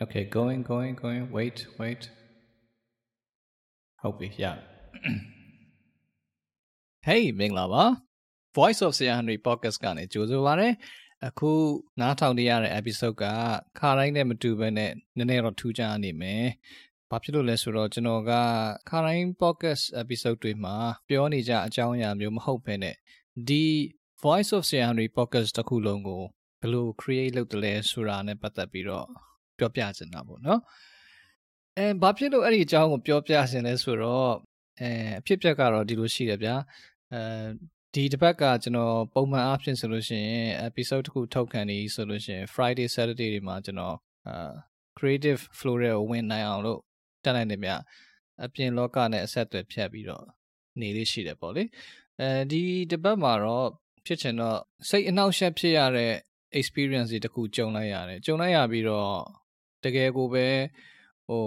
Okay, going, going, going. Wait, wait. Hope yeah. hey မင်္ဂလာပါ Voice of Sir Henry podcast ကနေကြိုဆိုပါရစေအခုနားထောင်နေရတဲ့ episode ကခါတိုင်းနဲ့မတူဘဲနဲ့နည်းနည်းတော့ထူးခြားနေမယ်။ဘာဖြစ်လို့လဲဆိုတော့ကျွန်တော်ကခါတိုင်း podcast episode တွေမှာပြောနေကြအကြောင်းအရာမျိုးမဟုတ်ဘဲနဲ့ဒီ Voice of Sir Henry podcast တစ်ခုလုံးကိုဘယ်လို create လုပ်တယ်လဲဆိုတာနဲ့ပတ်သက်ပြီးတော့ ပြောပြချင်တာပေါ့နော်အဲဘာဖြစ်လို့အဲ့ဒီအကြောင်းကိုပြောပြချင်လဲဆိုတော့အဲအဖြစ်ပြက်ကတော့ဒီလိုရှိတယ်ဗျာအဲဒီတစ်ပတ်ကကျွန်တော်ပုံမှန်အားဖြင့်ဆိုလို့ရှိရင် episode တစ်ခုထုတ်ခံနေဆိုလို့ရှိရင် Friday Saturday တွေမှာကျွန်တော်အာ creative flow တွေကိုဝင်နိုင်အောင်လို့တက်နိုင်တယ်ဗျအပြင်လောကနဲ့အဆက်အသွယ်ဖြတ်ပြီးတော့နေလေးရှိတယ်ပေါ့လေအဲဒီတစ်ပတ်မှာတော့ဖြစ်ချင်တော့စိတ်အနှောက်အယှက်ဖြစ်ရတဲ့ experience တွေတခုကြုံလိုက်ရတယ်ကြုံလိုက်ရပြီးတော့ တကယ်ကိုပဲဟို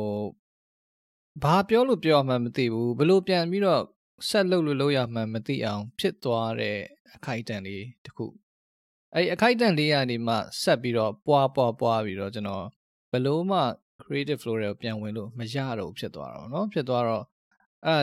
ဘာပြောလို့ပြောမှမသိဘူးဘလို့ပြန်ပြီးတော့ဆက်လုပ်လို့လုပ်ရမှမသိအောင် ဖြစ်သွားတဲ့အခိုက်အတန့်လေးတခုအဲ့အခိုက်အတန့်လေးကနေမှဆက်ပြီးတော့ပွားပွားပွားပြီးတော့ကျွန်တော်ဘလို့မှ creative flow တွေကိုပြန်ဝင်လို့မရတော့ဖြစ်သွားတော့เนาะဖြစ်သွားတော့အဲ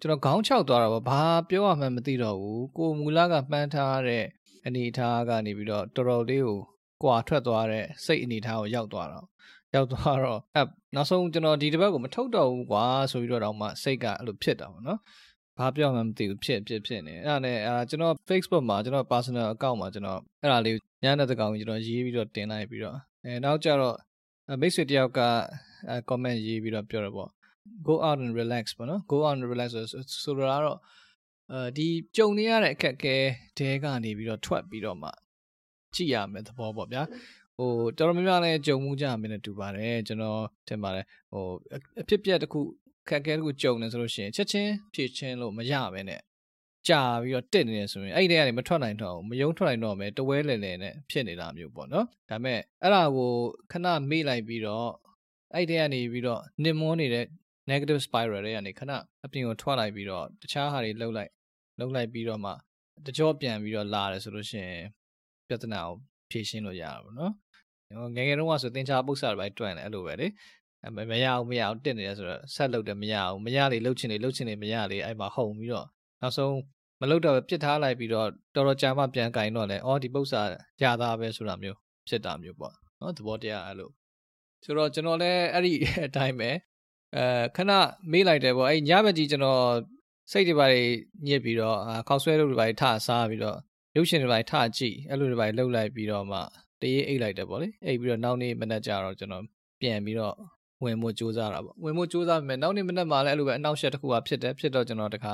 ကျွန်တော်ခေါင်းချောက်သွားတာပေါ့ဘာပြောရမှမသိတော့ဘူးကိုမူလကမှန်းထားတဲ့အနေအထားကနေပြီးတော့တော်တော်လေးကိုကွာထွက်သွားတဲ့စိတ်အနေအထားကိုရောက်သွားတော့ ရောက်သွားတော့အဲနောက်ဆုံးကျွန်တော်ဒီတစ်ပတ်ကိုမထုတ်တော့ဘူးကွာဆိုပြီးတော့တော့မှစိတ်ကအဲ့လိုဖြစ်တာပေါ့နော်ဘာပြောမှမသိဘူးဖြစ်ဖြစ်ဖြစ်နေအဲ့ဒါနဲ့အဲကျွန်တော် Facebook မှာကျွန်တော် personal account မှာကျွန်တော်အဲ့ဒါလေးညနေတကောင်ကျွန်တော်ရေးပြီးတော့တင်လိုက်ပြီးတော့အဲနောက်ကျတော့မိတ်ဆွေတယောက်ကအဲ comment ရေးပြီးတော့ပြောတော့ပေါ့ go out and relax ပေါ့နော် go out and relax ဆိုဆိုတော့အဲဒီကြုံနေရတဲ့အခက်အခဲတဲကနေပြီးတော့ထွက်ပြီးတော့မှကြည့်ရမယ်သဘောပေါ့ဗျာ ဟိုတော်တော်များများလည်းကြုံမှုကြမယ်နဲ့တူပါတယ်ကျွန်တော်ထင်ပါတယ်ဟိုအဖြစ်ပြက်တစ်ခုခက်ခဲတစ်ခုကြုံနေဆိုလို့ရှိရင်ချက်ချင်းဖြည့်ချင်းလို့မရပဲနဲ့ကြာပြီးတော့တက်နေတယ်ဆိုရင်အဲ့ဒီကနေမထွက်နိုင်တော့ဘူးမယုံထွက်နိုင်တော့မယ်တဝဲလဲလဲနဲ့ဖြစ်နေတာမျိုးပေါ့နော်ဒါပေမဲ့အဲ့ဒါကိုခဏမေ့လိုက်ပြီးတော့အဲ့ဒီကနေပြီးတော့နစ်မွန်းနေတဲ့ negative spiral တွေကနေခဏအပြင်ကိုထွက်လိုက်ပြီးတော့တခြားဟာတွေလှုပ်လိုက်လှုပ်လိုက်ပြီးတော့မှတကြောပြန်ပြီးတော့လာတယ်ဆိုလို့ရှိရင်ပြဿနာကို ဖြေရှင်းလို့ရတာပေါ့နော်ငယ်ငယ်တုန်းကဆိုသင်္ချာပု္ပ္ပစာတွေတွန့်တယ်အဲ့လိုပဲလေမရအောင်မရအောင်တက်နေတယ်ဆိုတော့ဆက်လုပ်တယ်မရအောင်မရလေလှုပ်ချင်လေလှုပ်ချင်လေမရလေအဲ့မှာဟုန်ပြီးတော့နောက်ဆုံးမလုပ်တော့ပြစ်ထားလိုက်ပြီးတော့တော်တော်ကြာမှပြန်ကင်တော့လေအော်ဒီပု္ပ္ပစာရသားပဲဆိုတာမျိုးဖြစ်တာမျိုးပေါ့နော်သဘောတရားအဲ့လိုဆိုတော့ကျွန်တော်လည်းအဲ့ဒီအတိုင်းပဲအဲခဏမေးလိုက်တယ်ပေါ့အဲ့ညဘက်ကြီးကျွန်တော်စိတ်တွေပါညစ်ပြီးတော့ခေါက်ဆွဲလုပ်တွေပါထစားပြီးတော့ ရုပ်ရှင်တွေပါထကြည့်အဲ့လိုတွေပါလှုပ်လိုက်ပြီးတော့မှတရေးအိတ်လိုက်တယ်ပေါ့လေအိတ်ပြီးတော့နောက်နေ့မနက်ကျတော့ကျွန်တော်ပြန်ပြီးတော့ဝင်မှုစူးစမ်းတာပေါ့ဝင်မှုစူးစမ်းမယ်နောက်နေ့မနက်မှာလည်းအဲ့လိုပဲအနောက်ရှက်တစ်ခုကဖြစ်တယ်ဖြစ်တော့ကျွန်တော်တခါ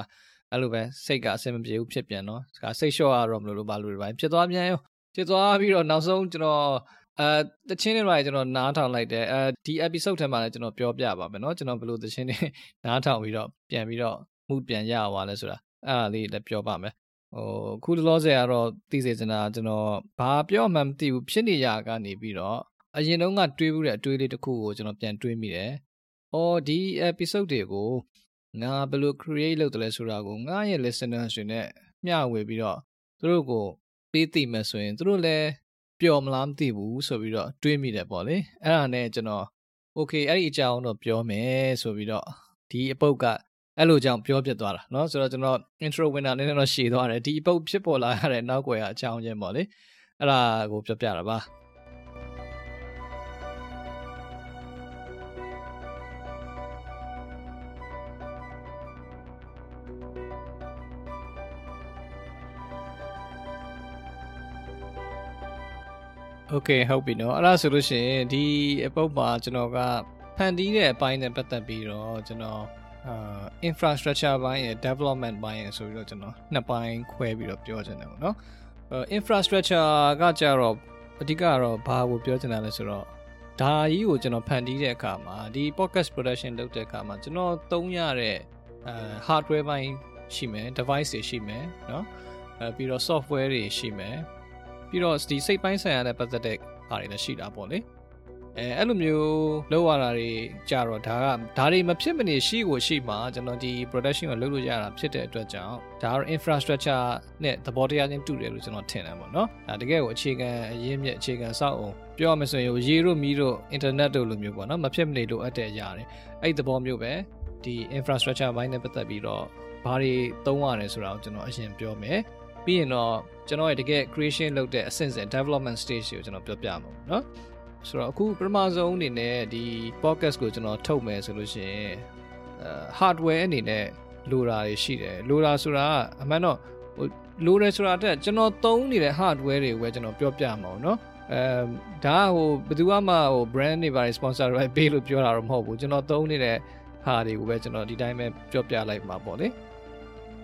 အဲ့လိုပဲစိတ်ကအဆင်မပြေဘူးဖြစ်ပြန်တော့တခါစိတ်လျှော့ရတော့မလို့လို့ဘာလို့တွေပါဖြစ်သွားပြန်ရောဖြစ်သွားပြီးတော့နောက်ဆုံးကျွန်တော်အဲတချင်းတွေပါကျွန်တော်နားထောင်လိုက်တယ်အဲဒီ episode ထဲမှာလည်းကျွန်တော်ပြောပြပါမယ်เนาะကျွန်တော်ဘယ်လိုတချင်းတွေနားထောင်ပြီးတော့ပြန်ပြီးတော့မှုပြန်ရသွားလဲဆိုတာအဲ့ဒါလေးလည်းပြောပါမယ် ဟိုခုလောဆယ်ကတော့သိစေချင်တာကျွန်တော်ဘာပြောမှမသိဘူးဖြစ်နေရကနေပြီးတော့အရင်တုန်းကတွေးဘူးတဲ့အတွေးလေးတစ်ခုကိုကျွန်တော်ပြန်တွေးမိတယ်။အော်ဒီ episode တွေကိုငါဘယ်လို create လုပ်တယ်လဲဆိုတာကိုငါရဲ့ listeners တွေနဲ့မျှဝေပြီးတော့သူတို့ကိုပေးသိမယ်ဆိုရင်သူတို့လည်းပျော်မလားမသိဘူးဆိုပြီးတော့တွေးမိတယ်ပေါ့လေ။အဲ့ဒါနဲ့ကျွန်တော် okay အဲ့ဒီအကြောင်းတော့ပြောမယ်ဆိုပြီးတော့ဒီအပုတ်က အဲ့လိုကြောင့်ပြောပြသွားတာเนาะဆိုတော့ကျွန်တော် intro winner နည်းနည်းတော့ရှည်သွားတယ်ဒီပုတ်ဖြစ်ပေါ်လာရတဲ့နောက်ွယ်အကြောင်းချင်းပေါ့လေအဲ့ဒါကိုပြောပြတာပါโอเคဟုတ်ပြီเนาะအဲ့ဒါဆိုလို့ရှိရင်ဒီအပုတ်မှာကျွန်တော်ကဖန်တီးတဲ့အပိုင်းနဲ့ပတ်သက်ပြီးတော့ကျွန်တော် infrastructure ဘိုင်းရယ် development ဘိုင်းရယ်ဆိုပြီးတော့ကျွန်တော်နှစ်ပိုင်းခွဲပြီးတော့ပြောချင်တယ်ပေါ့နော်အဲ infrastructure ကကြတော့အဓိကတော့ဘာကိုပြောချင်တာလဲဆိုတော့ဒါကြီးကိုကျွန်တော်ဖန်တီးတဲ့အခါမှာဒီ podcast production လုပ်တဲ့အခါမှာကျွန်တော်သုံးရတဲ့အဲ hardware ဘိုင်းရှိမယ် device တွေရှိမယ်เนาะအဲပြီးတော့ software တွေရှိမယ်ပြီးတော့ဒီစိတ်ပိုင်းဆိုင်ရာနဲ့ပတ်သက်တဲ့အားတွေလည်းရှိတာပေါ့လေ အဲအဲ့လိုမျိုးလောက်ရတာတွေကြတော့ဒါကဒါတွေမဖြစ်မနေရှိကိုရှိမှကျွန်တော်ဒီ production ကိုလုပ်လို့ရတာဖြစ်တဲ့အတွက်ကြောင့်ဒါကတော့ infrastructure နဲ့သဘောတရားချင်းတူတယ်လို့ကျွန်တော်ထင်တယ်ပေါ့နော်ဒါတကယ်ကိုအခြေခံအရင်းမြစ်အခြေခံစောက်အောင်ပြောရမယ်ဆိုရင်ရေတို့မီးတို့ internet တို့လိုမျိုးပေါ့နော်မဖြစ်မနေလိုအပ်တဲ့အရာတွေအဲ့ဒီသဘောမျိုးပဲဒီ infrastructure ဘိုင်းနဲ့ပတ်သက်ပြီးတော့ဘာတွေသုံးရတယ်ဆိုတာကိုကျွန်တော်အရင်ပြောမယ်ပြီးရင်တော့ကျွန်တော်ရဲ့တကယ် creation လုပ်တဲ့အဆင့်ဆင့် development stage ကိုကျွန်တော်ပြောပြမှာပေါ့နော် ဆိုတော့အခုပထမဆုံးအနေနဲ့ဒီ podcast ကိုကျွန်တော်ထုတ်မယ်ဆိုလို့ရှိရင်အဲ hardware အနေနဲ့လိုတာတွေရှိတယ်လိုတာဆိုတာကအမှန်တော့ဟိုလိုတယ်ဆိုတာတက်ကျွန်တော်သုံးနေတဲ့ hardware တွေကိုပဲကျွန်တော်ပြောပြမှာပေါ့နော်အဲဒါဟိုဘယ်သူမှဟို brand တွေပါ sponsor တွေပေးလို့ပြောတာတော့မဟုတ်ဘူးကျွန်တော်သုံးနေတဲ့ဟာတွေကိုပဲကျွန်တော်ဒီတိုင်းပဲပြောပြလိုက်မှာပေါ့လေ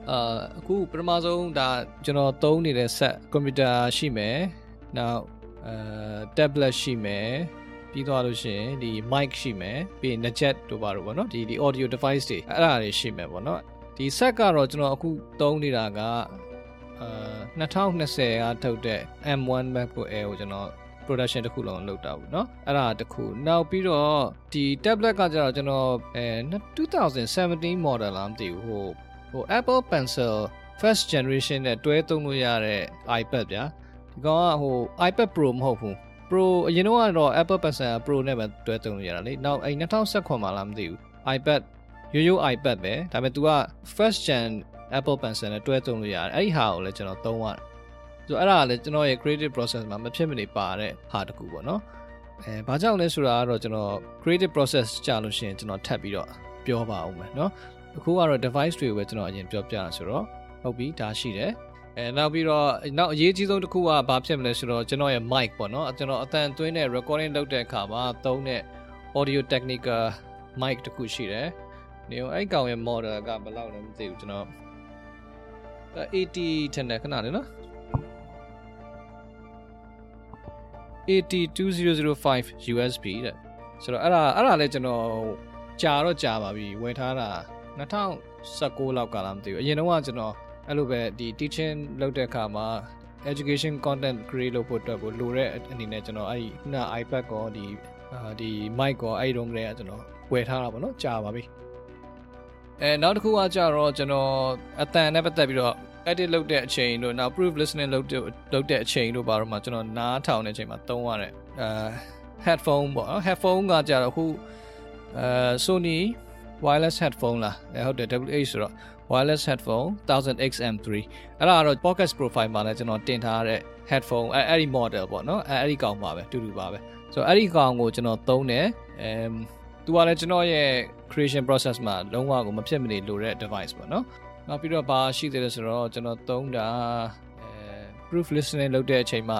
အာအခုပထမဆုံးဒါကျွန်တော်သုံးနေတဲ့ set ကွန်ပျူတာရှိမယ်နောက် အဲ tablet ရှိမယ်ပြီးသွားလို့ရှိရင်ဒီ mic ရှိမယ်ပြီးရင် Najet တို့ပါတော့ဗောနော်ဒီဒီ audio device တွေအဲ့ဒါတွေရှိမယ်ဗောနော်ဒီ set ကတော့ကျွန်တော်အခုသုံးနေတာကအာ2020ကထုတ်တဲ့ M1 MacBook Air ကိုကျွန်တော် production တစ်ခုလုံးလုပ်တာဘူးเนาะအဲ့ဒါတစ်ခုနောက်ပြီးတော့ဒီ tablet ကကြတော့ကျွန်တော်အဲ2017 model လားမသိဘူးဟိုဟို Apple Pencil first generation နဲ့တွဲသုံးလို့ရတဲ့ iPad ဗျာ ဒီကောင်ကဟို iPad Pro မဟုတ်ဘူး Pro အရင်တော့ကတော့ Apple Pencil Pro နဲ့ပဲတွဲသုံးလို့ရတာလေနောက်အဲ2019မှာလားမသိဘူး iPad ရိုးရိုး iPad ပဲဒါပေမဲ့ तू က first gen Apple Pencil နဲ့တွဲသုံးလို့ရတယ်အဲ့ဒီဟာကိုလည်းကျွန်တော်သုံးရတယ်ဆိုတော့အဲ့ဒါကလည်းကျွန်တော်ရဲ့ creative process မှာမဖြစ်မနေပါတဲ့ဟာတကူပေါ့နော်အဲဘာကြောင့်လဲဆိုတာကတော့ကျွန်တော် creative process ကြာလို့ရှိရင်ကျွန်တော်ထပ်ပြီးတော့ပြောပါအောင်မယ်เนาะအခုကတော့ device တွေကိုပဲကျွန်တော်အရင်ပြောပြတာဆိုတော့ဟုတ်ပြီဒါရှိတယ် အဲနောက်ပြီးတော့နောက်အရေးကြီးဆုံးတစ်ခုကဘာဖြစ်မလဲဆိုတော့ကျွန်တော်ရဲ့ mic ပေါ့နော်ကျွန်တော်အတန်သွင်းတဲ့ recording လုပ်တဲ့အခါမှာသုံးတဲ့ audio technica mic တစ်ခုရှိတယ်နေအဲ့ကောင်ရဲ့ model ကဘယ်လောက်လဲမသိဘူးကျွန်တော်80ထင်တယ်ခဏလေးနော်82005 USB တဲ့ဆိုတော့အဲ့ဒါအဲ့ဒါလည်းကျွန်တော်ကြာတော့ကြာပါပြီဝယ်ထားတာ2019လောက်ကလားမသိဘူးအရင်တော့ကကျွန်တော် အဲ့လိုပဲဒီ teaching လုပ်တဲ့အခါမှာ education content create လုပ်ဖို့အတွက်ကိုလိုတဲ့အနေနဲ့ကျွန်တော်အဲ့ဒီခုန iPad ကောဒီဒီ mic ကောအဲ့ဒီတုန်းကလေးကကျွန်တော်ဝယ်ထားတာပေါ့နော်ကြာပါပြီအဲနောက်တစ်ခုကကြတော့ကျွန်တော်အတန်နဲ့ပတ်သက်ပြီးတော့ edit လုပ်တဲ့အချိန်တို့နောက် proof listening လုပ်တဲ့လုပ်တဲ့အချိန်တို့ဘာလို့မှကျွန်တော်နားထောင်တဲ့အချိန်မှာသုံးရတဲ့အဲ headphone ပေါ့နော် headphone ကကြတော့အခုအဲ Sony wireless headphone လားအဲဟုတ်တယ် WH ဆိုတော့ wireless headphone 1000XM3 အဲ့ဒါကတော့ pocket profile မှာလည်းကျွန်တော်တင်ထားတဲ့ headphone အဲအဲ့ဒီ model ပေါ့နော်အဲအဲ့ဒီကောင်ပါပဲတူတူပါပဲဆိုတော့အဲ့ဒီကောင်ကိုကျွန်တော်သုံးတယ်အဲသူကလည်းကျွန်တော်ရဲ့ creation process မှာလုံးဝကိုမဖြစ်မနေလိုတဲ့ device ပေါ့နော်နောက်ပြီးတော့ဘာရှိသေးလဲဆိုတော့ကျွန်တော်သုံးတာအဲ proof listening လုပ်တဲ့အချိန်မှာ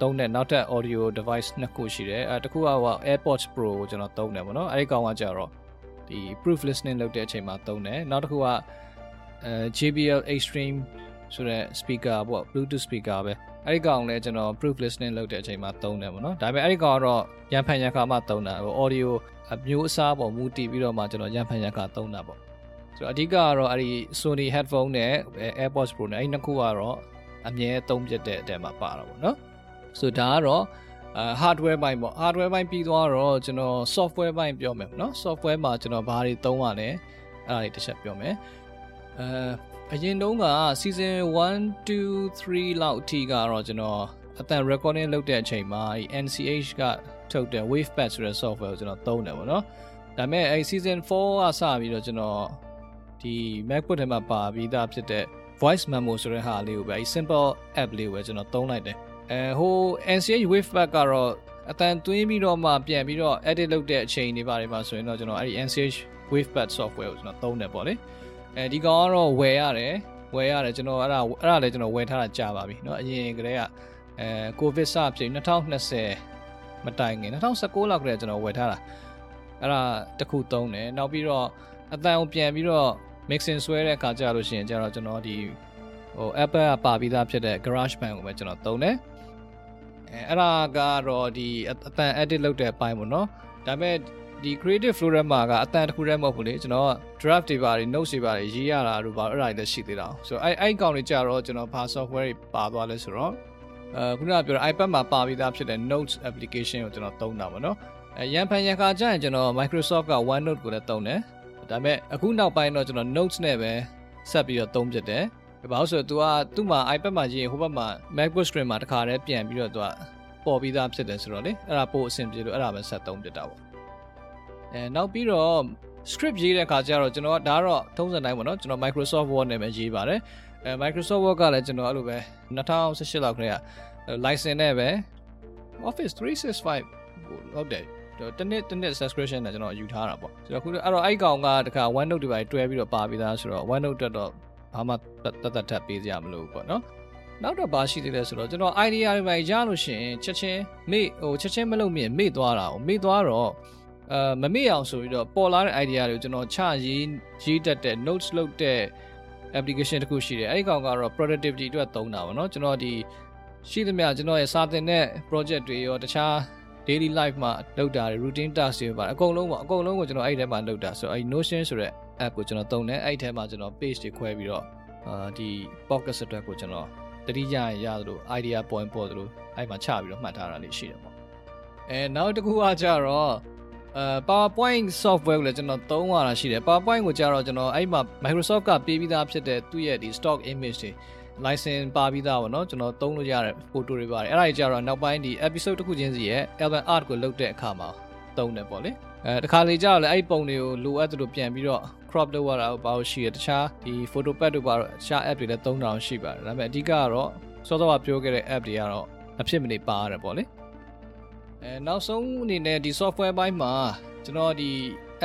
သုံးတဲ့နောက်ထပ် audio device နှစ်ခုရှိတယ်အဲတစ်ခုကဟို AirPods Pro ကိုကျွန်တော်သုံးတယ်ပေါ့နော်အဲဒီကောင်ကကြတော့ဒီ proof listening လုပ်တဲ့အချိန်မှာသုံးတယ်နောက်တစ်ခုကအဲ JBL Extreme ဆိုတဲ့ speaker ပေါ့ Bluetooth speaker ပဲအဲ့ဒီကောင်လည်းကျွန်တော် proof listening လုပ်တဲ့အချိန်မှာသုံးတယ်ပေါ့နော်ဒါပေမဲ့အဲ့ဒီကောင်ကတော့ရန်ဖန်ရန်ခါမှသုံးတာဟို audio အမျိုးအစားပေါ်မူတည်ပြီးတော့မှကျွန်တော်ရန်ဖန်ရန်ခါသုံးတာပေါ့ဆိုတော့အဓိကကတော့အဲ့ဒီ Sony headphone နဲ့ AirPods Pro နဲ့အဲ့နှစ်ခုကတော့အမြဲသုံးပြတဲ့အတဲမှာပါတာပေါ့နော်ဆိုဒါကတော့အာ hardware ဘိုင်းပေါ့ hardware ဘိုင်းပြီးသွားတော့ကျွန်တော် software ဘိုင်းပြောမယ်ပေါ့နော် software မှာကျွန်တော်ဘာတွေသုံးရလဲအဲ့ဒါတွေတစ်ချက်ပြောမယ် အဲအရင်တုန်းက season 1 2 3လောက်အထိကတော့ကျွန်တော်အတန် recording လုပ်တဲ့အချိန်မှာ NCH ကထုတ်တဲ့ Wavepad ဆိုတဲ့ software ကိုကျွန်တော်သုံးတယ်ပေါ့နော်ဒါပေမဲ့အဲ season 4ကစပြီးတော့ကျွန်တော်ဒီ MacBook ထဲမှာပါပြီးသားဖြစ်တဲ့ voice memo ဆိုတဲ့ဟာလေးကိုပဲအဲ simple app လေးကိုပဲကျွန်တော်သုံးလိုက်တယ်အဲဟို NCH Wavepad ကတော့အတန်သွင်းပြီးတော့မှပြန်ပြီးတော့ edit လုပ်တဲ့အချိန်တွေပါတယ်မှာဆိုရင်တော့ကျွန်တော်အဲ့ဒီ NCH Wavepad software ကိုကျွန်တော်သုံးတယ်ပေါ့လေ အဲဒီကောင်ကတော့ဝယ်ရတယ်ဝယ်ရတယ်ကျွန်တော်အဲ့ဒါအဲ့ဒါလည်းကျွန်တော်ဝယ်ထားတာကြာပါပြီเนาะအရင်ကတည်းက အဲကိုဗစ်စဖြစ်2020မတိုင်ခင်2019လောက်ကတည်းကကျွန်တော်ဝယ်ထားတာအဲ့ဒါတခုသုံးတယ်နောက်ပြီးတော့အတန်ကိုပြန်ပြီးတော့ mixing ဆွဲတဲ့အခါကျလို့ရှိရင်ကျတော့ကျွန်တော်ဒီဟို Apple ကပါပြီးသားဖြစ်တဲ့ GarageBand ကိုပဲကျွန်တော်သုံးတယ်အဲအဲ့ဒါကတော့ဒီအတန် edit လုပ်တဲ့အပိုင်းပေါ့နော်ဒါပေမဲ့ ဒီ creative flow ထဲမှာကအတန်တစ်ခုတည်းမဟုတ်ဘူးလေကျွန်တော်က draft တွေပါတယ် notes တွေပါတယ်ရေးရတာတို့ပါအဲ့ဒါတွေလည်းရှိသေးတာဆိုတော့အဲ့အဲ့ကောင်တွေကြတော့ကျွန်တော်ဘာ software တွေပါသွားလဲဆိုတော့အဲခုနကပြောတဲ့ iPad မှာပါပြီးသားဖြစ်တဲ့ notes application ကိုကျွန်တော်သုံးတာပါနော်အဲရန်ဖန်ရန်ခါကျရင်ကျွန်တော် Microsoft က OneNote ကိုလည်းသုံးတယ်ဒါပေမဲ့အခုနောက်ပိုင်းတော့ကျွန်တော် notes နဲ့ပဲဆက်ပြီးတော့သုံးဖြစ်တယ်ဘာလို့ဆိုတော့ तू ကသူ့မှာ iPad မှာရေးဟိုဘက်မှာ MacBook screen မှာတခါတည်းပြန်ပြီးတော့ तू ကပေါ်ပြီးသားဖြစ်တယ်ဆိုတော့လေအဲ့ဒါပို့အဆင်ပြေလို့အဲ့ဒါပဲဆက်သုံးဖြစ်တာပေါ့ အဲနောက်ပြီးတော့ script ရေးတဲ့အခါကျတော့ကျွန်တော်ကဒါကတော့ထုံးစံတိုင်းပေါ့နော်ကျွန်တော် Microsoft Word နဲ့ပဲရေးပါတယ်အဲ Microsoft Word ကလည်းကျွန်တော်အဲ့လိုပဲ2018လောက်ခရက် license နဲ့ပဲ Office 365ဟုတ်တယ်တနစ်တနစ် subscription နဲ့ကျွန်တော်ယူထားတာပေါ့ဆိုတော့ခုအဲ့တော့အဲ့ကောင်ကတခါ OneNote တွေပဲတွဲပြီးတော့ပါပြီးသားဆိုတော့ OneNote တက်တော့ဘာမှတတ်တတ်ထပ်ပေးကြမလို့ပေါ့နော်နောက်တော့ဘာရှိသေးလဲဆိုတော့ကျွန်တော် idea တွေပဲရလို့ရှိရင်ချက်ချင်းမေ့ဟိုချက်ချင်းမလုပ်မြင်မေ့သွားတာဟိုမေ့သွားတော့ အာမမေ့အောင်ဆိုပြီးတော့ပေါ်လာတဲ့ idea တွေကိုကျွန်တော်ချရေးရေးတတ်တဲ့ notes လုပ်တဲ့ application တခုရှိတယ်အဲ့ဒီကောင်ကတော့ productivity အတွက်သုံးတာပေါ့နော်ကျွန်တော်ဒီရှိသမျှကျွန်တော်ရဲ့စာသင်တဲ့ project တွေရောတခြား daily life မှာလုပ်တာတွေ routine task တွေပါအကုန်လုံးပေါ့အကုန်လုံးကိုကျွန်တော်အဲ့ဒီထဲမှာလုပ်တာဆိုတော့အဲ့ Notion ဆိုတဲ့ app ကိုကျွန်တော်သုံးတယ်အဲ့ဒီထဲမှာကျွန်တော် page တွေခွဲပြီးတော့အာဒီ podcast အတွက်ကိုကျွန်တော်တတိယရရသလို idea point ပေါ်သလိုအဲ့မှာချပြီးတော့မှတ်ထားတာလေးရှိတယ်ပေါ့အဲနောက်တစ်ခုကကြတော့ အဲ PowerPoint software ကိုလည်းကျွန်တော်သုံးရတာရှိတယ် PowerPoint ကိုကြတော့ကျွန်တော်အဲ့မှာ Microsoft ကပေးပြီးသားဖြစ်တဲ့သူ့ရဲ့ဒီ stock image တွေ license ပါပြီးသားပေါ့နော်ကျွန်တော်သုံးလို့ရတဲ့ photo တွေပါတယ်အဲ့ဒါကြီးကြတော့နောက်ပိုင်းဒီ episode တစ်ခုချင်းစီရဲ့ album art ကိုလုပ်တဲ့အခါမှာသုံးတယ်ပေါ့လေအဲတခါလေကြတော့လေအဲ့ပုံတွေကိုလိုအပ်သလိုပြန်ပြီးတော့ crop လုပ်ရတာဘာလို့ရှိရတခြားဒီ photo pad တို့ပါတော့တခြား app တွေလည်းသုံးတာရှိပါတယ်ဒါပေမဲ့အဓိကကတော့စောစောကပြောခဲ့တဲ့ app တွေကတော့အဖြစ်မနေပါရတယ်ပေါ့လေ အဲနောက်ဆုံးအနေနဲ့ဒီ software ဘိုင်းမှာကျွန်တော်ဒီ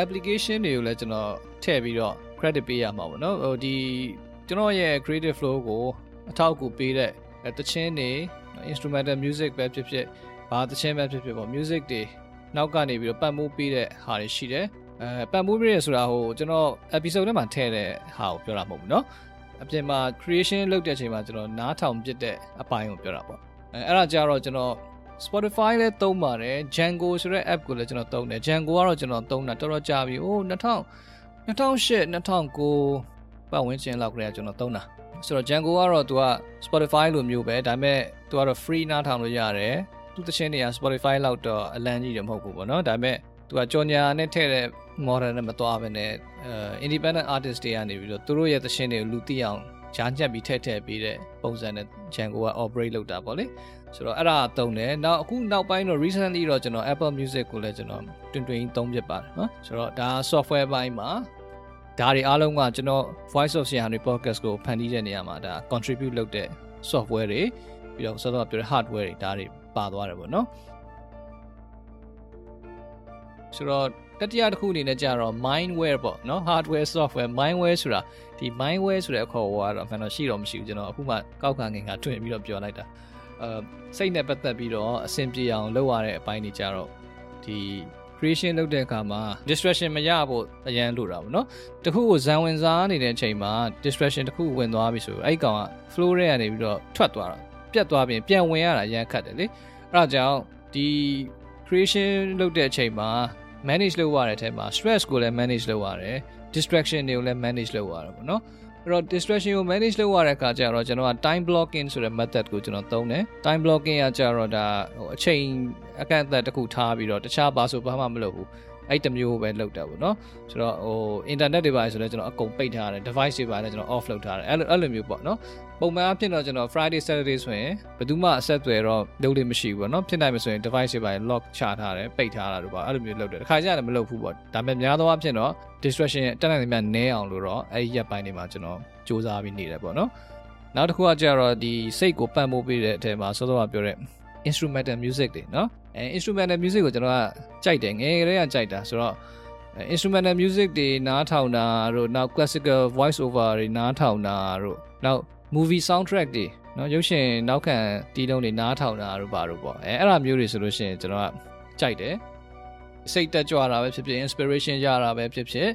application တွေကိုလည်းကျွန်တော်ထည့်ပြီးတော့ credit ပေးရမှာပေါ့နော်ဟိုဒီကျွန်တော်ရဲ့ creative flow ကိုအထောက်အကူပေးတဲ့တခြင်းတွေ instrumental music ပဲဖြစ်ဖြစ်ဘာတခြင်းပဲဖြစ်ဖြစ်ပေါ့ music တွေနောက်ကနေပြီးတော့ပတ်မိုးပေးတဲ့ဟာတွေရှိတယ်အဲပတ်မိုးပေးရဆိုတာဟိုကျွန်တော် episode ထဲမှာထည့်တဲ့ဟာကိုပြောတာမဟုတ်ဘူးเนาะအပြင်မှာ creation လုပ်တဲ့အချိန်မှာကျွန်တော်နားထောင်ပြတဲ့အပိုင်းကိုပြောတာပေါ့အဲအဲ့ဒါကြတော့ကျွန်တော် Spotify လည်းသုံးပါတယ် Django ဆိုတဲ့ app ကိုလည်းကျွန်တော်သုံးတယ် Django ကတော့ကျွန်တော်သုံးတာတော်တော်ကြာပြီ။အိုး2000 2008 2009ပတ်ဝန်းကျင်လောက်ကလေးကကျွန်တော်သုံးတာ။ဆိုတော့ Django ကတော့သူက Spotify လိုမျိုးပဲဒါပေမဲ့သူကတော့ free နားထောင်လို့ရတယ်။သူ့သချင်းတွေက Spotify လောက်တော့အလံကြီးတယ်မဟုတ်ဘူးပေါ့နော်။ဒါပေမဲ့သူကကြော်ညာနဲ့ထည့်တဲ့ modern နဲ့မသွားဘဲနဲ့အဲ independent artist တွေကနေပြီးတော့သူတို့ရဲ့သချင်းတွေကိုလူသိအောင်ကြားညှက်ပြီးထည့်ထည့်ပေးတဲ့ပုံစံနဲ့ Django က operate လုပ်တာပေါ့လေ။ ဆိုတော့အဲ့ဒါသုံးတယ်နောက်အခုနောက်ပိုင်းတော့ recently တော့ကျွန်တော် Apple Music ကိုလည်းကျွန်တော်တွင်တွင်သုံးဖြစ်ပါတယ်နော်ဆိုတော့ဒါ software ဘိုင်းမှာဒါတွေအားလုံးကကျွန်တော် Voice of Sierra podcast ကိုဖန်တီးတဲ့နေရာမှာဒါ contribute လုပ်တဲ့ software တွေပြီးတော့ဆောတော့ပြောတဲ့ hardware တွေဒါတွေပါသွားတယ်ပေါ့နော်ဆိုတော့တတိယတစ်ခုအနေနဲ့ကြတော့ mindware ပေါ့နော် hardware software mindware ဆိုတာဒီ mindware ဆိုတဲ့အခေါ်အဝါတော့အမှန်တော့ရှိတော့မရှိဘူးကျွန်တော်အခုမှကောက်ခံငင်ကတွင်ပြီးတော့ပြောလိုက်တာ အဲစိတ်နဲ့ပတ်သက်ပြီးတော့အဆင်ပြေအောင်လုပ်ရတဲ့အပိုင်းတွေကြတော့ဒီ creation လုပ်တဲ့အခါမှာ distraction မရဖို့အရန်လိုတာပေါ့နော်တခုကိုဇန်ဝင်စားနေတဲ့အချိန်မှာ distraction တခုဝင်သွားပြီဆိုအဲ့ကောင်က flow ထဲကနေပြီးတော့ထွက်သွားတာပြတ်သွားပြင်ပြန်ဝင်ရတာအရန်ခတ်တယ်လေအဲ့ဒါကြောင့်ဒီ creation လုပ်တဲ့အချိန်မှာ manage လုပ်ရတဲ့အထက်မှာ stress ကိုလည်း manage လုပ်ရတယ် distraction တွေကိုလည်း manage လုပ်ရတယ်ပေါ့နော် အဲ့တော့ distraction ကို manage လုပ်ရတဲ့အခါကျတော့ကျွန်တော်က time blocking ဆိုတဲ့ method ကိုကျွန်တော်သုံးတယ် time blocking ကကြတော့ဒါဟိုအချိန်အကန့်အသတ်တစ်ခုထားပြီးတော့တခြားဘာဆိုဘာမှမလုပ်ဘူး အဲ့တမျိုးပဲလုပ်တာပေါ့နော်ဆိုတော့ဟို internet တွေပါဆိုတော့ကျွန်တော်အကုန်ပိတ်ထားတယ် device တွေပါလည်းကျွန်တော် off လုပ်ထားတယ်အဲ့လိုအဲ့လိုမျိုးပေါ့နော်ပုံမှန်အဖြစ်တော့ကျွန်တော် Friday Saturday ဆိုရင်ဘယ်သူမှအဆက်အသွယ်တော့လုပ်လို့မရှိဘူးပေါ့နော်ဖြစ်နိုင်မှဆိုရင် device တွေပါ lock ချထားတယ်ပိတ်ထားတာတို့ပါအဲ့လိုမျိုးလုပ်တယ်တစ်ခါကျရင်မလုပ်ဘူးပေါ့ဒါပေမဲ့များသောအားဖြင့်တော့ distraction တက်နိုင်တဲ့နည်းအောင်လို့တော့အဲ့ဒီရက်ပိုင်းတွေမှာကျွန်တော်စူးစမ်းပြီးနေတယ်ပေါ့နော်နောက်တစ်ခုကကြတော့ဒီစိတ်ကိုပံ့ပိုးပေးတဲ့အထက်မှာစောစောကပြောတဲ့ instrumental music တွေเนาะအဲ instrumental music ကိုကျွန်တော်ကကြိုက်တယ်ငယ်ကလေးကကြိုက်တာဆိုတော့ instrumental music တွေနားထောင်တာတို့နောက် classical voice over တွေနားထောင်တာတို့နောက် movie soundtrack တွေ နော်ရုပ်ရှင်နောက်ခံတီးလုံးတွေနားထောင်တာတို့ပါတို့ပေါ့အဲအဲ့ဒါမျိုးတွေဆိုလို့ရှိရင်ကျွန်တော်ကကြိုက်တယ်စိတ်တက်ကြွတာပဲဖြစ်ဖြစ် inspiration ရတာပဲဖြစ်ဖြစ်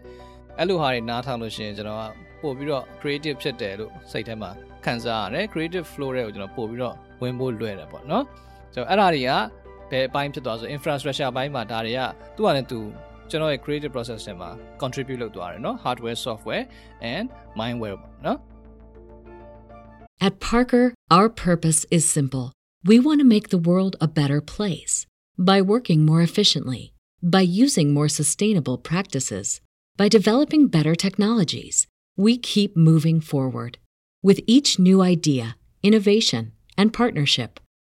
အဲ့လိုဟာတွေနားထောင်လို့ရှိရင်ကျွန်တော်ကပို့ပြီးတော့ creative ဖြစ်တယ်လို့စိတ်ထဲမှာခံစားရတယ် creative flow တွေကိုကျွန်တော်ပို့ပြီးတော့ဝင်ဖို့လွယ်တယ်ပေါ့နော် ဆိုတော့အဲ့ဒါတွေကဘယ်အပိုင်းဖြစ်သွားဆို infrastructure ဘိုင်းမှာဒါတွေကသူ့ဟာနဲ့သူကျွန်တော်ရဲ့ creative process တွေမှာ contribute လုပ်သွားတယ်เนาะ hardware software and mindware ပေါ့เนาะ At Parker, our purpose is simple. We want to make the world a better place by working more efficiently, by using more sustainable practices, by developing better technologies. We keep moving forward. With each new idea, innovation, and partnership,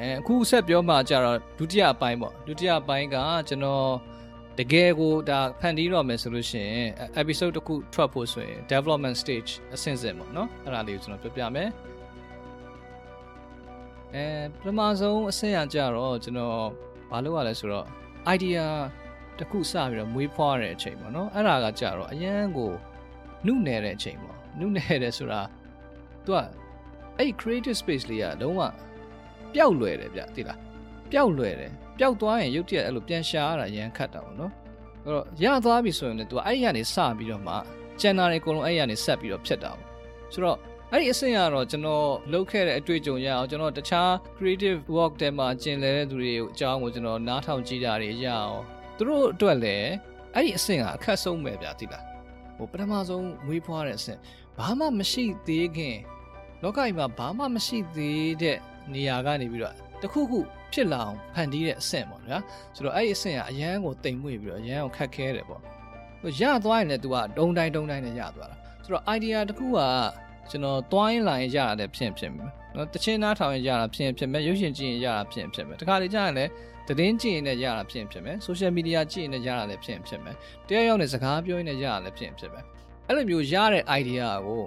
အဲအခုဆက်ပြောမှကြတော့ဒုတိယအပိုင်းပေါ့ဒုတိယအပိုင်းကကျွန်တော်တကယ်ကိုဒါဖန်တီးတော့မယ်ဆိုလို့ရှိရင် episode တစ်ခုထွက်ဖို့ဆိုရင် development stage အဆင့်ဆင့်ပေါ့နော်အဲ့ဒါလေးကိုကျွန်တော်ပြောပြမယ်အဲပထမဆုံးအဆင့်ရကြတော့ကျွန်တော်ဘာလုပ်ရလဲဆိုတော့ idea တစ်ခုစပြီးတော့မွေးဖွားတဲ့အချိန်ပေါ့နော်အဲ့ဒါကကြတော့အရန်ကိုနုနယ်တဲ့အချိန်ပေါ့နုနယ်တယ်ဆိုတာသူကအဲ့ creative space လေးကလုံးဝ ပျောက်လွယ်တယ်ဗျသိလားပျောက်လွယ်တယ်ပျောက်သွားရင်ရုပ်တရက်အဲ့လိုပြန်ရှာရတာရမ်းခတ်တာပေါ့နော်အဲ့တော့ရသွားပြီဆိုရင်လည်း तू အဲ့ဒီကနေစပြီးတော့မှကျန်တာတွေအကုန်လုံးအဲ့ဒီကနေဆက်ပြီးတော့ဖြစ်တာပေါ့ဆိုတော့အဲ့ဒီအဆင့်ကတော့ကျွန်တော်လုပ်ခဲ့တဲ့အတွေ့အကြုံရအောင်ကျွန်တော်တခြား creative work တွေမှာကျင်လည်တဲ့သူတွေအကြောင်းကိုကျွန်တော်နားထောင်ကြည့်တာတွေရအောင်သူတို့အတွက်လည်းအဲ့ဒီအဆင့်ကအခက်ဆုံးပဲဗျသိလားဟိုပထမဆုံးမွေးဖွားတဲ့အဆင့်ဘာမှမရှိသေးခင်လောကကြီးမှာဘာမှမရှိသေးတဲ့ နေရာကနေပြီးတော့တခုခုဖြစ်လာအောင်ဖန်တီးတဲ့အဆင့်ပေါ့ဗျာဆိုတော့အဲ့ဒီအဆင့်ကအရန်ကိုတိမ်မွေ့ပြီးတော့အရန်ကိုခက်ခဲတယ်ပေါ့ဟိုရသွားရင်လည်း तू ကဒုံတိုင်းဒုံတိုင်းနဲ့ရသွားတာဆိုတော့ idea တခုကကျွန်တော်တွိုင်းလာရင်ရတာလည်းဖြစ်ဖြစ်မယ်နော်တချင်းနားထောင်ရင်ရတာဖြစ်ဖြစ်မယ်ရုပ်ရှင်ကြည့်ရင်ရတာဖြစ်ဖြစ်မယ်တခါလေကြာရင်လည်းသတင်းကြည့်ရင်လည်းရတာဖြစ်ဖြစ်မယ် social media ကြည့်ရင်လည်းရတာလည်းဖြစ်ဖြစ်မယ်တရားရောက်နေစကားပြောရင်လည်းရတာလည်းဖြစ်ဖြစ်မယ်အဲ့လိုမျိုးရတဲ့ idea ကို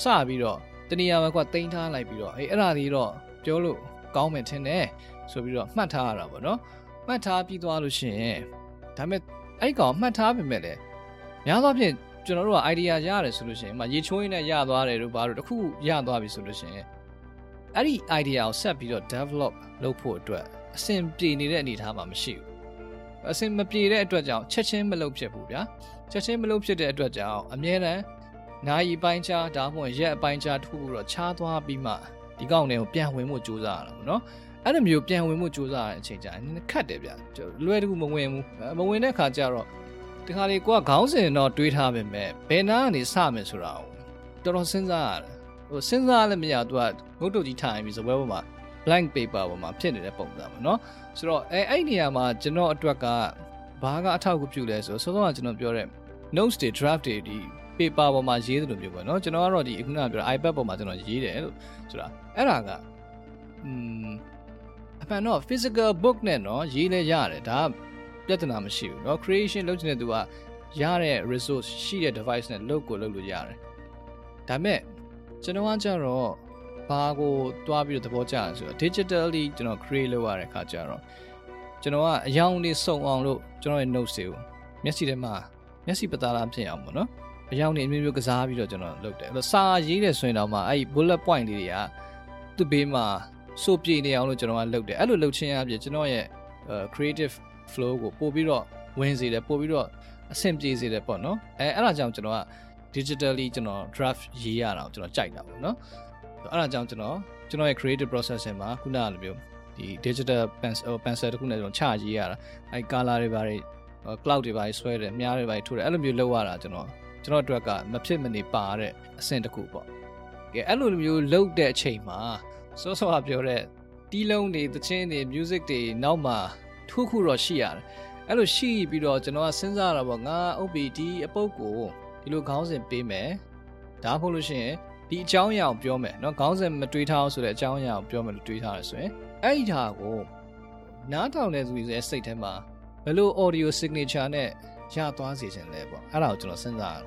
စပြီးတော့တနည်းအားဖြင့်ကတိန်းထားလိုက်ပြီးတော့အေးအဲ့ဒါလေးတော့ ပြောလို့ကောင်းမယ်ထင်တယ်ဆိုပြီးတော့မှတ်ထားရတာပေါ့နော်မှတ်ထားပြီးသွားလို့ရှိရင်ဒါပေမဲ့အဲ့ကောင်မှတ်ထားပေမဲ့လည်းများသောအားဖြင့်ကျွန်တော်တို့က idea ရတယ်ဆိုလို့ရှိရင်မရေချိုးရင်းနဲ့ရသွားတယ်တို့ဘာလို့တခုရသွားပြီဆိုလို့ရှိရင်အဲ့ဒီ idea ကိုဆက်ပြီးတော့ develop လုပ်ဖို့အတွက်အဆင်ပြေနေတဲ့အနေအထားမှာမရှိဘူးအဆင်မပြေတဲ့အတွက်ကြောင့်ချက်ချင်းမလုပ်ဖြစ်ဘူးဗျာချက်ချင်းမလုပ်ဖြစ်တဲ့အတွက်ကြောင့်အမြဲတမ်းနာယီပိုင်းခြားဒါမှမဟုတ်ရက်အပိုင်းခြားတစ်ခုခုတော့ခြားသွားပြီးမှ ဒီကောက်တွေကိုပြန်ဝင်မှုစူးစမ်းရတာပေါ့နော်အဲ့လိုမျိုးပြန်ဝင်မှုစူးစမ်းရတဲ့အချိန်ကျရင်နည်းနည်းခက်တယ်ဗျလွယ်တကူမဝင်ဘူးမဝင်တဲ့ခါကျတော့ဒီခါလေးကိုကခေါင်းစဉ်တော့တွေးထားပေမဲ့ဘယ်နာကနေစမယ်ဆိုတာကိုတော်တော်စဉ်းစားရတယ်ဟိုစဉ်းစားလည်းမရသူကငုတ်တုတ်ကြီးထိုင်ပြီးစပွဲပေါ်မှာ blank paper ပေါ်မှာဖြစ်နေတဲ့ပုံစံပေါ့နော်ဆိုတော့အဲအဲ့နေရာမှာကျွန်တော်အတွက်ကဘာကအထောက်အကူပြုလဲဆိုတော့စောစောကကျွန်တော်ပြောတဲ့ notes တွေ draft တွေဒီ paper ပေါ်မှာရေးသလိုမျိုးပေါ့နော်ကျွန်တော်ကတော့ဒီအခုနကပြော iPad ပေါ်မှာကျွန်တော်ရေးတယ်လို့ဆိုတာအဲ့ဒါကอืม အမှန်တော့ physical book နဲ့နော်ရေးလဲရတယ်ဒါပြဿနာမရှိဘူးเนาะ creation လုပ်ချင်တဲ့သူကရတဲ့ resource ရှိတဲ့ device နဲ့လုပ်ကိုလုပ်လို့ရတယ်ဒါပေမဲ့ကျွန်တော်ကကြတော့ဘာကိုတွားပြီးတော့သဘောကျရဆိုတော့ digitally ကျွန်တော် create လုပ်ရတဲ့အခါကျတော့ကျွန်တော်ကအယောင်လေးစုံအောင်လို့ကျွန်တော်ရဲ့ notes တွေကိုမျက်စိထဲမှာမျက်စိပသားလားဖြစ်အောင်ပေါ့နော် အယောင်နေအမျိုးမျိုးကစားပြီးတော့ကျွန်တော်လုပ်တယ်အဲ့တော့စာရေးတယ်ဆိုရင်တော့မှအဲ့ bullet point လေးတွေကသူ့ဘေးမှာစိုးပြေနေအောင်လို့ကျွန်တော်ကလုပ်တယ်အဲ့လိုလုပ်ချင်းအပြင်ကျွန်တော်ရဲ့ creative flow ကိုပို့ပြီးတော့ဝင်စေတယ်ပို့ပြီးတော့အဆင်ပြေစေတယ်ပေါ့နော်အဲအဲ့ဒါကြောင့်ကျွန်တော်က digitally ကျွန်တော် draft ရေးရတာကိုကျွန်တော်ကြိုက်တာပေါ့နော်အဲ့ဒါကြောင့်ကျွန်တော်ကျွန်တော်ရဲ့ creative process မှာခုနကလိုမျိုးဒီ digital pencil pencil တခုနဲ့ကျွန်တော်ချရေးရတာအဲ color တွေဘာတွေ cloud တွေဘာတွေဆွဲတယ်မြားတွေဘာတွေထိုးတယ်အဲ့လိုမျိုးလုပ်ရတာကျွန်တော် ကျွန်တော်အတွက်ကမဖြစ်မနေပါတဲ့အဆင့်တစ်ခုပေါ့ကဲအဲ့လိုမျိုးလုပ်တဲ့အချိန်မှာစောစောကပြောတဲ့တီးလုံးတွေသချင်းတွေ music တွေနောက်မှာထိုးခုတော့ရှိရတယ်အဲ့လိုရှိပြီးတော့ကျွန်တော်ကစဉ်းစားတာပေါ့ငါအုပ်ပြီးဒီအပုပ်ကိုဒီလိုခေါင်းစဉ်ပေးမယ်ဒါမှမဟုတ်လို့ရှိရင်ဒီအကြောင်းအရာကိုပြောမယ်เนาะခေါင်းစဉ်မတွေးထားအောင်ဆိုတဲ့အကြောင်းအရာကိုပြောမယ်လို့တွေးထားရဆိုရင်အဲ့ဒီဟာကိုနားထောင်တဲ့သူတွေရဲ့စိတ်ထဲမှာဘယ်လို audio signature နဲ့ ရသွားစေချင်လဲပေါ့အဲ့ဒါကိုကျွန်တော်စဉ်းစားရတယ်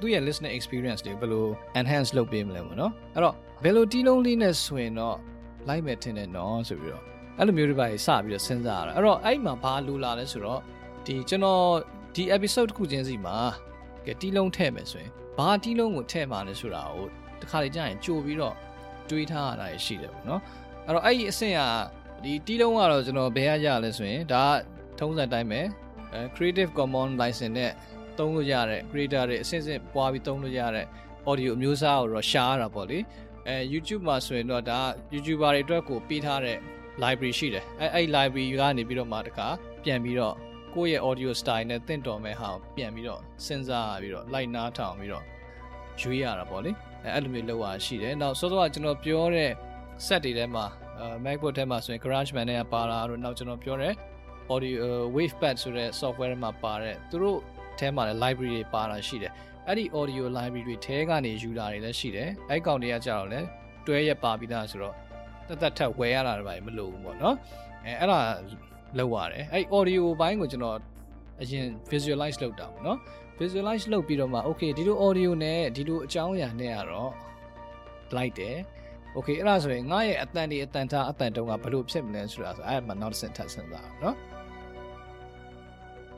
သူ့ရဲ့ listening experience တွေဘယ်လို enhance လုပ်ပေးမလဲပေါ့နော်အဲ့တော့ဘယ်လိုတီးလုံးလေးနဲ့ဆိုရင်တော့လိုက်မယ်ထင်တယ်နော်ဆိုပြီးတော့အဲ့လိုမျိုးတွေပါစပြီးတော့စဉ်းစားရတာအဲ့တော့အဲ့မှာဘာလိုလာလဲဆိုတော့ဒီကျွန်တော်ဒီ episode တစ်ခုချင်းစီမှာကဲတီးလုံးထည့်မယ်ဆိုရင်ဘာတီးလုံးကိုထည့်မှာလဲဆိုတာကိုတခါလေကြာရင်ကြိုပြီးတော့တွေးထားရတာရှိတယ်ပေါ့နော်အဲ့တော့အဲ့ဒီအဆင့်ကဒီတီးလုံးကတော့ကျွန်တော်ဘယ်ရရလဲဆိုရင်ဒါထုံးစံတိုင်းပဲအဲ Creative Commons license နဲ့သုံးလို့ရတဲ့ creator တွေအဆင့်ဆင့်ပွားပြီးသုံးလို့ရတဲ့ audio အမျိုးအစားကိုတော့ရှားရတာပေါ့လေအဲ YouTube မှာဆိုရင်တော့ဒါ YouTuber တွေအတွက်ကိုပေးထားတဲ့ library ရှိတယ်အဲအဲ့ library ကနေပြီးတော့မှတခါပြန်ပြီးတော့ကိုယ့်ရဲ့ audio style နဲ့တင့်တော်မဲ့ဟာကိုပြန်ပြီးတော့စဉ်းစားပြီးတော့လိုက်နားထောင်ပြီးတော့ရွေးရတာပေါ့လေအဲအဲ့လိုမျိုးလုပ်ရရှိတယ်နောက်စောစောကကျွန်တော်ပြောတဲ့ set တွေထဲမှာအဲ MacBook ထဲမှာဆိုရင် GarageBand နဲ့ပါလာတော့နောက်ကျွန်တော်ပြောတဲ့ audio wavepad ဆိုတဲ့ software မှာပါတဲ့သူတို့ထဲမှာလည်း library တွေပါတာရှိတယ်အဲ့ဒီ audio library တွေထဲကနေယူတာတွေလည်းရှိတယ်အဲ့ကောင်တွေကကြတော့လည်းတွဲရက်ပါပြီးသားဆိုတော့တသက်ထက်ဝယ်ရတာတွေမလိုဘူးပေါ့နော်အဲအဲ့ဒါလောက်ရတယ်အဲ့ audio ဘိုင်းကိုကျွန်တော်အရင် visualize လုပ်တာပေါ့နော် visualize လုပ်ပြီးတော့မှ okay ဒီလို audio နဲ့ဒီလိုအကြောင်းအရာနဲ့ကတော့လိုက်တယ် okay အဲ့ဒါဆိုရင်ငါရဲ့အတန်ဒီအတန်ထားအတန်တုံးကဘယ်လိုဖြစ်မလဲဆိုတာဆိုအဲ့မှာနောက်တစ်ဆင့်ထပ်စဉ်းစားအောင်နော်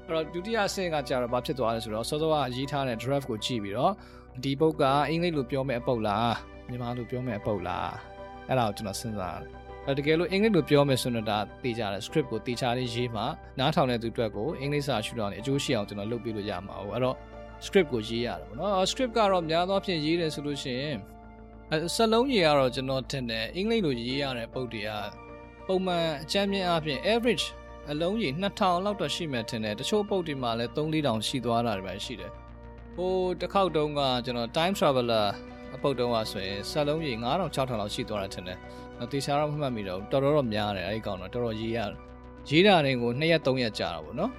အဲ့တော့ဒုတိယအဆင့်ကကြာတော့ဘာဖြစ်သွားလဲဆိုတော့စောစောကရေးထားတဲ့ draft ကိုကြည့်ပြီးတော့ဒီပုတ်ကအင်္ဂလိပ်လိုပြောမဲ့အပုတ်လားမြန်မာလိုပြောမဲ့အပုတ်လားအဲ့ဒါကိုကျွန်တော်စဉ်းစားတယ်အဲတကယ်လို့အင်္ဂလိပ်လိုပြောမယ်ဆိုတော့ဒါတေးကြတယ် script ကိုတေးချလေးရေးမှနားထောင်တဲ့သူအတွက်ကိုအင်္ဂလိပ်စာရှုထောင်နေအကျိုးရှိအောင်ကျွန်တော်လုပ်ပြလို့ရမှာဟုတ်အဲ့တော့ script ကိုရေးရတယ်ပေါ့နော် script ကတော့များသောအားဖြင့်ရေးတယ်ဆိုလို့ရှိရင်စက်လုံးကြီးကတော့ကျွန်တော်ထင်တယ်အင်္ဂလိပ်လိုရေးရတဲ့ပုံတွေကပုံမှန်အချမ်းမြင့်အပြင် average အလုံးကြီး2000လောက်တော့ရှိမှထင်တယ်တချို့ပုတ်တွေမှာလည်း3-400ရှိသွားတာတွေပဲရှိတယ်ဟိုတစ်ခေါက်တုန်းကကျွန်တော် time traveler အပုတ်တုန်းကဆိုရင်စက်လုံးကြီး9000 6000လောက်ရှိသွားတာထင်တယ်တေချာတော့မမှတ်မိတော့တော်တော်တော့များတယ်အဲဒီကောင်တော့တော်တော်ရေးရရေးတာတွေကို2ရက်3ရက်ကြာတာပေါ့နော်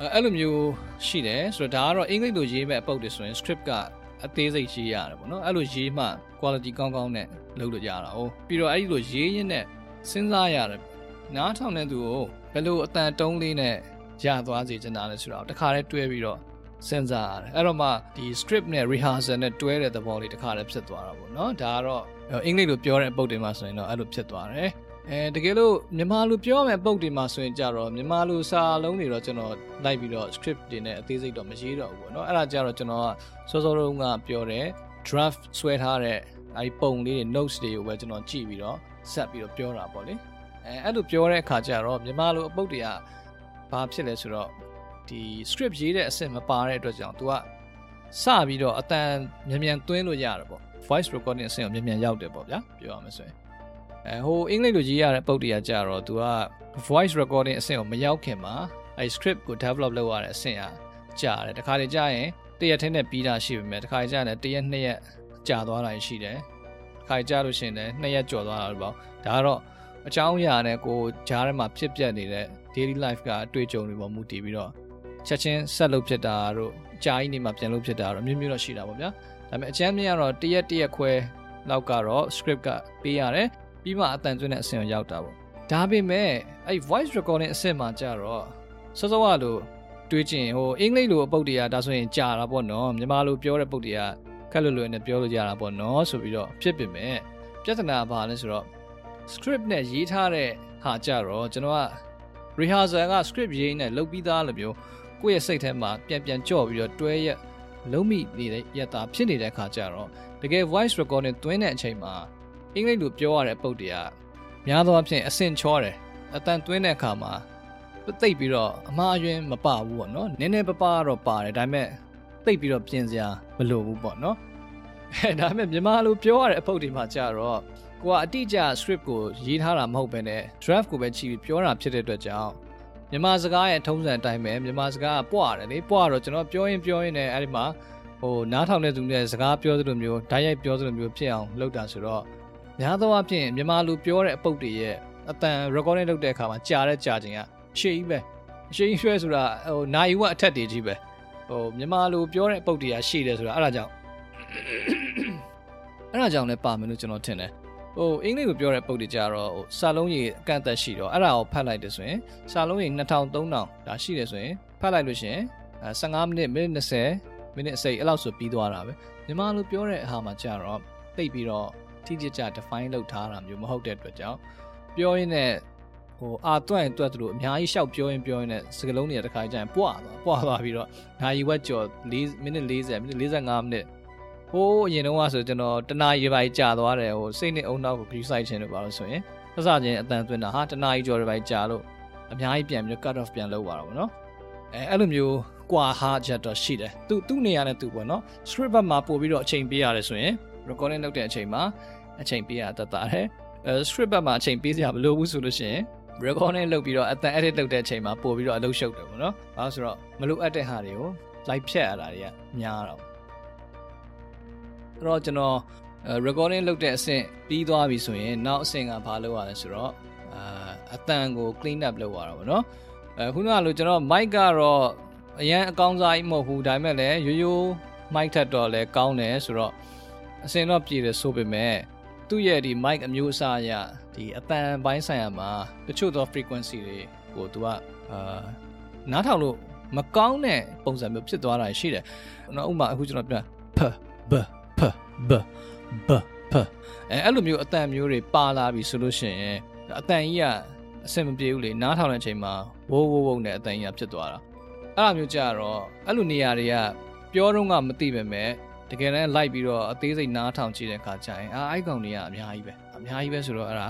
အဲအဲ့လိုမျိုးရှိတယ်ဆိုတော့ဒါကတော့အင်္ဂလိပ်လိုရေးမဲ့အပုတ်တွေဆိုရင် script ကအသေးစိတ်ရေးရတယ်ပေါ့နော်အဲ့လိုရေးမှ quality ကောင်းကောင်းနဲ့လုပ်လို့ရတာ哦ပြီးတော့အဲ့ဒီလိုရေးရင်းနဲ့စဉ်းစားရတယ်နားထောင်တဲ့သူကို ဘယ်လိုအတန်တုံးလေးနဲ့ရသွားစေချင်တာလဲဆိုတော့တခါတည်းတွဲပြီးတော့စဉ်းစားရတယ်အဲ့တော့မှဒီ script နဲ့ rehearsal နဲ့တွဲတဲ့သဘောလေးတခါတည်းဖြစ်သွားတာပေါ့နော်ဒါကတော့အင်္ဂလိပ်လိုပြောတဲ့အပုတ်တွေမှာဆိုရင်တော့အဲ့လိုဖြစ်သွားတယ်အဲတကယ်လို့မြန်မာလိုပြောမယ့်ပုတ်တွေမှာဆိုရင်ကြတော့မြန်မာလိုစာလုံးတွေတော့ကျွန်တော်လိုက်ပြီးတော့ script တွေနဲ့အသေးစိတ်တော့မရေးတော့ဘူးပေါ့နော်အဲ့ဒါကြတော့ကျွန်တော်ကစောစောတုန်းကပြောတဲ့ draft ဆွဲထားတဲ့အဲဒီပုံလေးတွေ notes တွေကိုပဲကျွန်တော်ကြည့်ပြီးတော့ဆက်ပြီးတော့ပြောတာပေါ့လေ အဲအဲ့လိုပြောတဲ့အခါကျတော့မြန်မာလိုအပုတ်တွေကဘာဖြစ်လဲဆိုတော့ဒီ script ရေးတဲ့အဆင့်မပါတဲ့အတွက်ကြောင့် तू ကစပြီးတော့အတန်မြန်မြန်သွင်းလို့ရတယ်ပေါ့ voice recording အဆင့်ကိုမြန်မြန်ရောက်တယ်ပေါ့ဗျာပြောရမယ်ဆိုရင်အဲဟိုအင်္ဂလိပ်လိုရေးရတဲ့ပုတ်တရားကြတော့ तू က voice recording အဆင့်ကိုမရောက်ခင်မှာအဲ script ကို develop လုပ်ရတဲ့အဆင့်ကကြာတယ်တခါတည်းကြာရင်တရက်ထင်းနဲ့ပြီးတာရှိပေမဲ့တခါကြာရင်တရက်နှစ်ရက်ကြာသွားတာရှိတယ်တခါကြာလို့ရှိရင်လည်းနှစ်ရက်ကျော်သွားတာလို့ပေါ့ဒါကတော့ အကြောင်းအရာနဲ့ကိုကြားထဲမှာဖြစ်ပျက်နေတဲ့ daily life ကအတွေ့အကြုံတွေပေါ်မူတည်ပြီးတော့ချက်ချင်းဆက်လုပ်ဖြစ်တာတို့ကြာကြီးနေမှာပြန်လုပ်ဖြစ်တာတို့မျိုးမျိုးတော့ရှိတာပေါ့ဗျာဒါပေမဲ့အချမ်းမြင်ကတော့တရက်တရက်ခွဲလောက်ကတော့ script ကပေးရတယ်ပြီးမှအတန်ကျွန်းတဲ့အဆင့်ကိုရောက်တာပေါ့ဒါပေမဲ့အဲ့ voice recording အဆင့်မှာကြတော့စောစောကလို့တွေးကြည့်ဟိုအင်္ဂလိပ်လိုအပုတ်တရားဒါဆိုရင်ကြာတာပေါ့နော်မြန်မာလိုပြောတဲ့ပုတ်တရားခက်လွယ်လွယ်နဲ့ပြောလို့ရတာပေါ့နော်ဆိုပြီးတော့ဖြစ်ပေမဲ့ပြဿနာဘာလဲဆိုတော့ script နဲ့ရေးထားတဲ့ဟာကြတော့ကျွန်တော်က rehearsal က script ရေးနေလုပ်ပြီးသားလို့မျိုးကိုယ့်ရဲ့စိတ်ထဲမှာပြန်ပြန်ကြော့ပြီးတော့တွဲရလုံးမိနေတဲ့ရတာဖြစ်နေတဲ့ခါကြတော့တကယ် voice recording သွင်းတဲ့အချိန်မှာအင်္ဂလိပ်လိုပြောရတဲ့ပုတ်တရားများသောအားဖြင့်အဆင်ချောတယ်အတန်သွင်းတဲ့အခါမှာသိပ်ပြီးတော့အမှားအယွင်းမပဘူးပေါ့နော်နည်းနည်းပပတော့ပါတယ်ဒါပေမဲ့သိပ်ပြီးတော့ပြင်စရာမလိုဘူးပေါ့နော်အဲဒါပေမဲ့မြန်မာလိုပြောရတဲ့အပုတ်ဒီမှာကြတော့ ကိုကအတိအကျ script ကိုရေးထားတာမဟုတ်ဘဲနဲ့ draft ကိုပဲချီပြီးပြောတာဖြစ်တဲ့အတွက်ကြောင့်မြန်မာစကားရဲ့ထုံးစံအတိုင်းပဲမြန်မာစကားကပွားတယ်လေပွားတော့ကျွန်တော်ပြောရင်ပြောရင်လည်းအဲ့ဒီမှာဟိုနားထောင်တဲ့သူနဲ့စကားပြောသလိုမျိုးဓာတ်ရိုက်ပြောသလိုမျိုးဖြစ်အောင်လုပ်တာဆိုတော့များသောအားဖြင့်မြန်မာလူပြောတဲ့အပုတ်တွေရဲ့အတန် recording လုပ်တဲ့အခါမှာကြာတဲ့ကြာခြင်းကရှေ့ကြီးပဲရှေ့ကြီးရွှဲဆိုတာဟိုနိုင်ဝက်အထက်တွေကြီးပဲဟိုမြန်မာလူပြောတဲ့အပုတ်တွေကရှေ့တယ်ဆိုတာအဲ့ဒါကြောင့်အဲ့ဒါကြောင့်လည်းပါမယ်လို့ကျွန်တော်ထင်တယ် ဟိုအင်္ဂလိပ်ကိုပြောတဲ့ပုတ်တွေကြတော့ဟိုစာလုံးကြီးအကန့်အသတ်ရှိတော့အဲ့ဒါကိုဖတ်လိုက်တယ်ဆိုရင်စာလုံးကြီး2000 3000ဒါရှိတယ်ဆိုရင်ဖတ်လိုက်လို့ရှိရင်15မိနစ်မိနစ်20မိနစ်အစိအဲ့လောက်ဆိုပြီးသွားတာပဲမြန်မာလိုပြောတဲ့အခါမှာကြတော့တိတ်ပြီးတော့တိကျကျ define လုပ်ထားတာမျိုးမဟုတ်တဲ့အတွက်ကြောင့်ပြောရင်းနဲ့ဟိုအာတွန့်ရင်တွက်သူတို့အများကြီးရှောက်ပြောရင်ပြောရင်နဲ့စကလုံးတွေကတစ်ခါကျရင်ပွားသွားပွားသွားပြီးတော့နာရီဝက်ကျော်4မိနစ်40မိနစ်45မိနစ် ဟိုးအရင်တုန်းကဆိုကျွန်တော်တနာရီပိုင်းကြာသွားတယ်ဟိုစိတ်နဲ့အုံနောက်ကို view site ခြင်းလို့ပါလို့ဆိုရင်စစချင်းအတန်သွင်းတာဟာတနာရီကျော်ပိုင်းကြာလို့အများကြီးပြန်ပြီး cut off ပြန်လုပ်သွားတာပေါ့နော်အဲအဲ့လိုမျိုးကွာဟာချက်တော့ရှိတယ်သူသူ့နေရာနဲ့သူပေါ့နော် script ဘက်မှာပို့ပြီးတော့အချိန်ပေးရတယ်ဆိုရင် recording လုပ်တဲ့အချိန်မှာအချိန်ပေးရတတ်တာတယ်အဲ script ဘက်မှာအချိန်ပေးစရာမလိုဘူးဆိုလို့ရှိရင် recording လုပ်ပြီးတော့အတန် edit လုပ်တဲ့အချိန်မှာပို့ပြီးတော့အလုပ်ရှုပ်တယ်ပေါ့နော်။ဘာလို့ဆိုတော့မလိုအပ်တဲ့ဟာတွေကို live ဖြတ်ရတာတွေကများတော့ အဲ့တော့ကျွန်တော် recording လုပ်တဲ့အဆင့်ပြီးသွားပြီဆိုရင်နောက်အဆင့်ကဘာလုပ်ရလဲဆိုတော့အာအတန်ကို clean up လုပ်ရတာပေါ့နော်။အဲခုနကလိုကျွန်တော် mic ကတော့အရန်အကောင်းစားကြီးမဟုတ်ဘူးဒါပေမဲ့လည်းရိုးရိုး mic ထက်တော့လည်းကောင်းတယ်ဆိုတော့အဆင်တော့ပြည်တယ်ဆိုပေမဲ့သူ့ရဲ့ဒီ mic အမျိုးအစားအရဒီအတန်ပိုင်းဆိုင်ရာမှာတချို့သော frequency တွေကိုသူကအာနားထောင်လို့မကောင်းတဲ့ပုံစံမျိုးဖြစ်သွားတာရှိတယ်။နော်ဥပမာအခုကျွန်တော်ပြန်ဖဘ ဖဘဘဖအဲအဲ့လိုမျိုးအတန်မျိုးတွေပါလာပြီဆိုလို့ရှိရင်အတန်ကြီးကအဆင်မပြေဘူးလေနားထောင်တဲ့အချိန်မှာဝိုးဝိုးဝုန်းနဲ့အတန်ကြီးကဖြစ်သွားတာအဲ့လိုမျိုးကြတော့အဲ့လိုနေရာတွေကပြောတော့ကမသိပဲမဲ့တကယ်တမ်းလိုက်ပြီးတော့အသေးစိတ်နားထောင်ကြည့်တဲ့အခါကျရင်အာအိုက်ကောင်တွေကအများကြီးပဲအများကြီးပဲဆိုတော့အဲ့ဒါ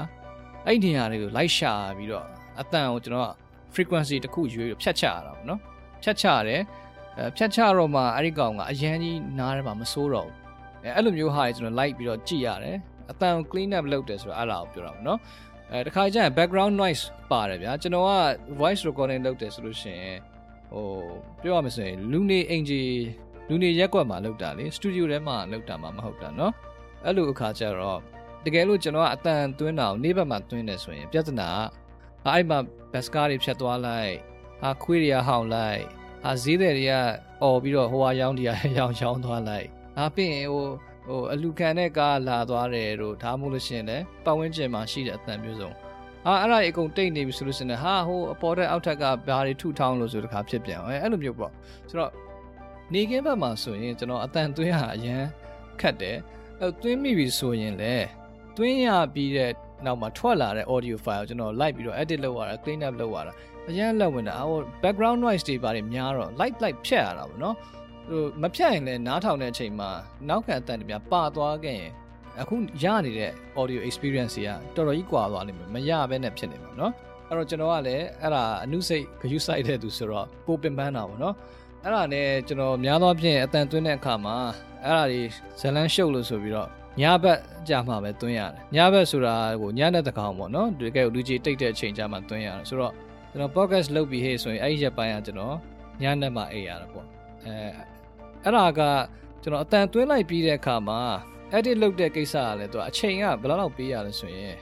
အဲ့ဒီနေရာတွေကိုလိုက်ရှာပြီးတော့အတန်ကိုကျွန်တော်က frequency တစ်ခုရွေးဖြတ်ချရတာပေါ့နော်ဖြတ်ချရတယ်အဲဖြတ်ချတော့မှအဲ့ဒီကောင်ကအရန်ကြီးနားထဲမှာမစိုးတော့ဘူး အဲအဲ့လိုမျိုးဟာတွေကျွန်တော်လိုက်ပြီးတော့ကြည့်ရတယ်အတန်ကို clean up လုပ်တယ်ဆိုတော့အဲ့ဒါကိုပြောတာပေါ့နော်အဲတခါကျရင် background noise ပါတယ်ဗျာကျွန်တော်က voice recording လုပ်တယ်ဆိုလို့ရှိရင်ဟိုပြောရမယ်ဆိုရင်လူနေအင်ဂျီလူနေရက်ကွက်မှာလုပ်တာလေစတူဒီယိုထဲမှာလုပ်တာမှမဟုတ်တာเนาะအဲ့လိုအခါကျတော့တကယ်လို့ကျွန်တော်ကအတန်သွင်းတာကိုနေ့ဘက်မှာသွင်းတယ်ဆိုရင်ပြဿနာကအဲ့မှာဘက်စကားတွေဖြတ်သွားလိုက်ဟာခွေးတွေကဟောင်းလိုက်ဟာဈေးတွေတွေကអော်ပြီးတော့ဟိုဟာရောင်းတရားရောင်းရောင်းသွားလိုက် ဟာပြီးရင်ဟိုဟိုအလူခံတဲ့ကားလာသွားတယ်တို့ဒါမှမဟုတ်လို့ရှိရင်လည်းပတ်ဝန်းကျင်မှာရှိတဲ့အတန်မျိုးစုံဟာအဲ့ဒါအကုန်တိတ်နေပြီဆိုလို့ရှိရင်ဟာဟိုအပေါ်တက်အောက်ထက်ကဘာတွေထုထောင်းလို့ဆိုတခါဖြစ်ပြန်အဲအဲ့လိုမျိုးပေါ့ဆိုတော့နေကင်းဘက်မှာဆိုရင်ကျွန်တော်အတန်သွင်းဟာအရန်ခတ်တယ်အဲသွင်းမိပြီဆိုရင်လည်းသွင်းရပြီးတဲ့နောက်မှာထွက်လာတဲ့ audio file ကျွန်တော် live ပြီးတော့ edit လုပ်ရတာ clean up လုပ်ရတာအရန်လက်ဝင်တာဟို background noise တွေပါတယ်များတော့ light light ဖြတ်ရတာပေါ့နော် ဟိုမဖြတ်ရင်လည်းနားထောင်တဲ့အချိန်မှာနောက်ခံအတန်တွေများပါသွားခဲ့ရင်အခုရနေတဲ့ audio experience တွေကတော်တော်ကြီးကွာသွားလိမ့်မယ်မရဘဲနဲ့ဖြစ်နေမှာเนาะအဲ့တော့ကျွန်တော်ကလည်းအဲ့ဒါအနုစိတ်ဂရုစိုက်တဲ့သူဆိုတော့ပိုပင်ပန်းတာပေါ့เนาะအဲ့ဒါနဲ့ကျွန်တော်များသောအားဖြင့်အတန်သွင်းတဲ့အခါမှာအဲ့ဒါတွေဇလန်းရှုပ်လို့ဆိုပြီးတော့ညဘက်ကြာမှပဲသွင်းရတယ်ညဘက်ဆိုတာကိုညနေတကောင်ပေါ့နော်တကယ်လူကြီးတိတ်တဲ့အချိန်ကြာမှသွင်းရတယ်ဆိုတော့ကျွန်တော် podcast လုပ်ပြီးဟေ့ဆိုရင်အဲ့ဒီရက်ပိုင်းကကျွန်တော်ညနေမှအိပ်ရတာပေါ့အဲ အဲ့ဒါကကျွန်တော်အတန်သွင်းလိုက်ပြီးတဲ့အခါမှာ edit လုပ်တဲ့ကိစ္စကလည်းသူအချိန်ကဘယ်လောက်ပေးရလဲဆိုရင်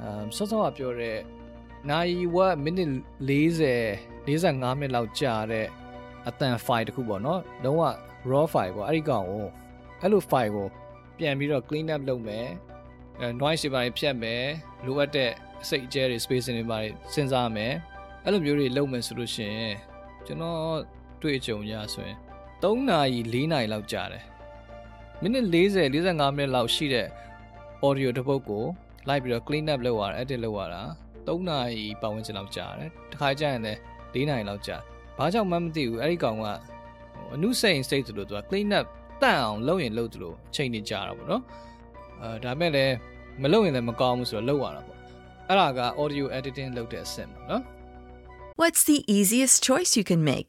အမ်စောစောကပြောတဲ့နိုင်ဝက်မိနစ်40 45မိနစ်လောက်ကြာတဲ့အတန် file တခုပေါ့နော်လုံးဝ raw file ပေါ့အဲ့ဒီကောင်ကိုအဲ့လို file ကိုပြန်ပြီးတော့ clean up လုပ်မယ်အဲ noise တွေပါဖြတ်မယ်လိုအပ်တဲ့အစိတ်အကျဲတွေ space တွေပါစဉ်းစားမယ်အဲ့လိုမျိုးတွေလုပ်မယ်ဆိုလို့ရှိရင်ကျွန်တော်တွေ့ကြုံရဆိုရင် 3နာရီ4နာရီလောက်ကြာတယ်မိနစ်40 45မိနစ်လောက်ရှိတဲ့ audio တစ်ပုဒ်ကိုလိုက်ပြီးတော့ clean up လုပ်ရတာ edit လုပ်ရတာ3နာရီပတ်ဝန်းကျင်လောက်ကြာတယ်တခါကျရင်လည်း4နာရီလောက်ကြာဘာကြောင့်မှမသိဘူးအဲ့ဒီကောင်ကအနုစိန်စိတ်ဆိုလို့သူက clean up တန့်အောင်လုပ်ရင်လုပ်သလိုအချိန်နေကြာတာပေါ့နော်အဲဒါမဲ့လည်းမလုပ်ရင်လည်းမကောင်းဘူးဆိုတော့လုပ်ရတာပေါ့အဲ့ဒါက audio editing လုပ်တဲ့အဆင့်ပေါ့နော် What's the easiest choice you can make?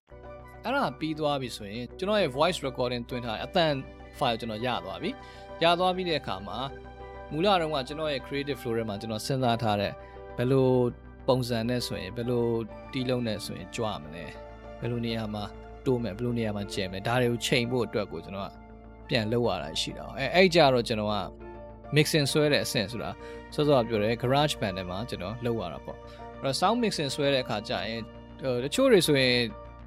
အဲ့ဒါပြီးသွားပြီဆိုရင်ကျွန်တော်ရဲ့ voice recording တွင်းထားတဲ့အတန် file ကျွန်တော်ရသွားပြီရသွားပြီးတဲ့အခါမှာမူလတုန်းကကျွန်တော်ရဲ့ creative flow ထဲမှာကျွန်တော်စဉ်းစားထားတဲ့ဘယ်လိုပုံစံနဲ့ဆိုရင်ဘယ်လိုတီးလုံးနဲ့ဆိုရင်ကြွမလဲဘယ်လိုနေရာမှာတိုးမယ်ဘယ်လိုနေရာမှာကျဲမယ်ဒါတွေကိုချိန်ဖို့အတွက်ကိုကျွန်တော်ကပြန်လုပ်ရတာရှိတာအဲအဲ့ကြတော့ကျွန်တော်က mixing ဆွဲတဲ့အဆင့်ဆိုတာစောစောကပြောတယ် garage band ထဲမှာကျွန်တော်လုပ်ရတာပေါ့အဲ့တော့ sound mixing ဆွဲတဲ့အခါကျရင်တချို့တွေဆိုရင်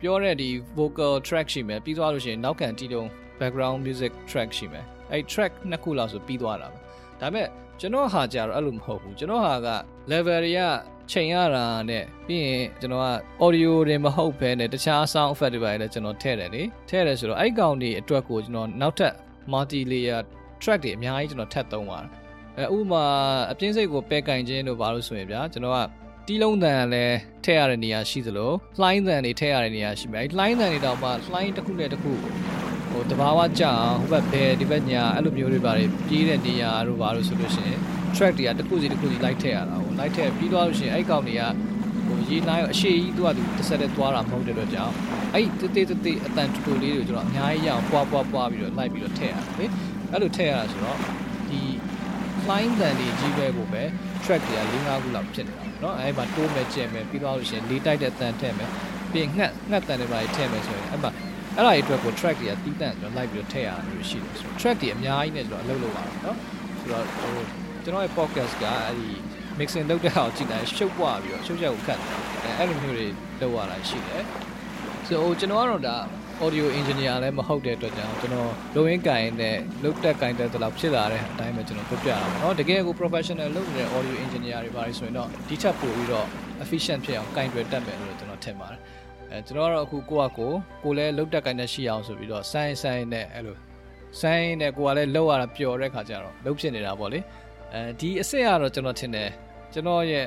ပြောတဲ့ဒီ vocal track ရှိမယ်ပြီးသွားလို့ရှိရင်နောက်ခံတီးတုံး background music track ရှိမယ်အဲ့ track နှစ်ခုလောက်ဆိုပြီးသွားတာပဲဒါပေမဲ့ကျွန်တော်ဟာကြတော့အဲ့လိုမဟုတ်ဘူးကျွန်တော်ဟာက level တွေကချိန်ရတာနဲ့ပြီးရင်ကျွန်တော်က audio တွေမဟုတ်ဘဲနဲ့တခြား sound effect တွေပါလည်းကျွန်တော်ထည့်တယ်လေထည့်တယ်ဆိုတော့အဲ့ကောင်တွေအတွက်ကိုကျွန်တော်နောက်ထပ် multi layer track တွေအများကြီးကျွန်တော်ထပ်သုံးပါတယ်အဲဥပမာအပြင်းစိတ်ကိုပဲကင်ခြင်းတို့ဘာလို့ဆိုရင်ဗျာကျွန်တော်က တီးလုံးတန်လည်းထည့်ရတဲ့နေရာရှိသလိုလှိုင်းတန်တွေထည့်ရတဲ့နေရာရှိမယ်လှိုင်းတန်တွေတော့မှလှိုင်းတစ်ခုနဲ့တစ်ခုဟိုတဘာဝကြအောင်ဟိုဘက်ဘယ်ဒီဘက်ညာအဲ့လိုမျိုးတွေပါတယ်ပြေးတဲ့နေရာတို့ဘာလို့ဆိုလို့ရှိရင် track တွေကတစ်ခုစီတစ်ခုစီလိုက်ထည့်ရတာဟိုလိုက်ထည့်ပြီးသွားလို့ရှိရင်အဲ့ကောင်တွေကဟိုရေးနိုင်အရှိကြီးသူကသူတစ်ဆက်တည်းသွားတာမဟုတ်တဲ့အတွက်ကြောင့်အဲ့တေးတေးတေးအတန်တူတူလေးတွေကျွန်တော်အများကြီးရအောင်ပွားပွားပွားပြီးတော့လိုက်ပြီးတော့ထည့်ရတယ်လေအဲ့လိုထည့်ရတာဆိုတော့ဒီ line တန်တွေကြီးပဲကိုပဲ track တွေက၄၅ခုလောက်ဖြစ်နေတာเนาะအဲ့မှာတိုးမယ်ကျဲမယ်ပြီးသွားလို့ရှိရင်လေးတိုက်တဲ့အတန်ထည့်မယ်ပြီးငှက်ငှက်တန်တွေပါထည့်မယ်ဆိုရင်အဲ့မှာအဲ့ဒါတွေအတွက်ကို track တွေကတီးတန့်ကျွန်တော်လိုက်ပြီးတော့ထည့်ရတာမျိုးရှိတယ်ဆိုတော့ track တွေအများကြီးနဲ့ကျွန်တော်အလုပ်လုပ်ရတာเนาะဆိုတော့ဟိုကျွန်တော်ရဲ့ podcast ကအဲ့ဒီ mixing လုပ်တဲ့ဟာကိုကြည့်တိုင်းရှုပ်ပွားပြီးတော့ရှုပ်ချက်ကိုခတ်တယ်အဲ့လိုမျိုးတွေလုပ်ရတာရှိတယ်ဆိုတော့ကျွန်တော်ကတော့ဒါ audio engineer လည်းမဟုတ်တဲ့အတွက်ကြောင့်ကျွန်တော်လုံရင်းကင်နဲ့လုတ်တက်ကင်တဲ့တလောက်ဖြစ်လာတဲ့အတိုင်းပဲကျွန်တော်ပြပြတာပေါ့နော်တကယ်ကို professional လုပ်နေတဲ့ audio engineer တွေပါဆိုရင်တော့ဒီချက်ပို့ပြီးတော့ efficient ဖြစ်အောင်ကင်တွယ်တတ်မယ်လို့ကျွန်တော်ထင်ပါတယ်အဲကျွန်တော်ကတော့အခုကိုကကိုကိုလည်းလုတ်တက်ကင်နဲ့ရှိအောင်ဆိုပြီးတော့ဆိုင်းဆိုင်းနဲ့အဲ့လိုဆိုင်းနဲ့ကိုကလည်းလောက်ရတာပျော်တဲ့ခါကျတော့လုတ်ဖြစ်နေတာပေါ့လေအဲဒီအစ်စ်ကတော့ကျွန်တော်ထင်တယ်ကျွန်တော်ရဲ့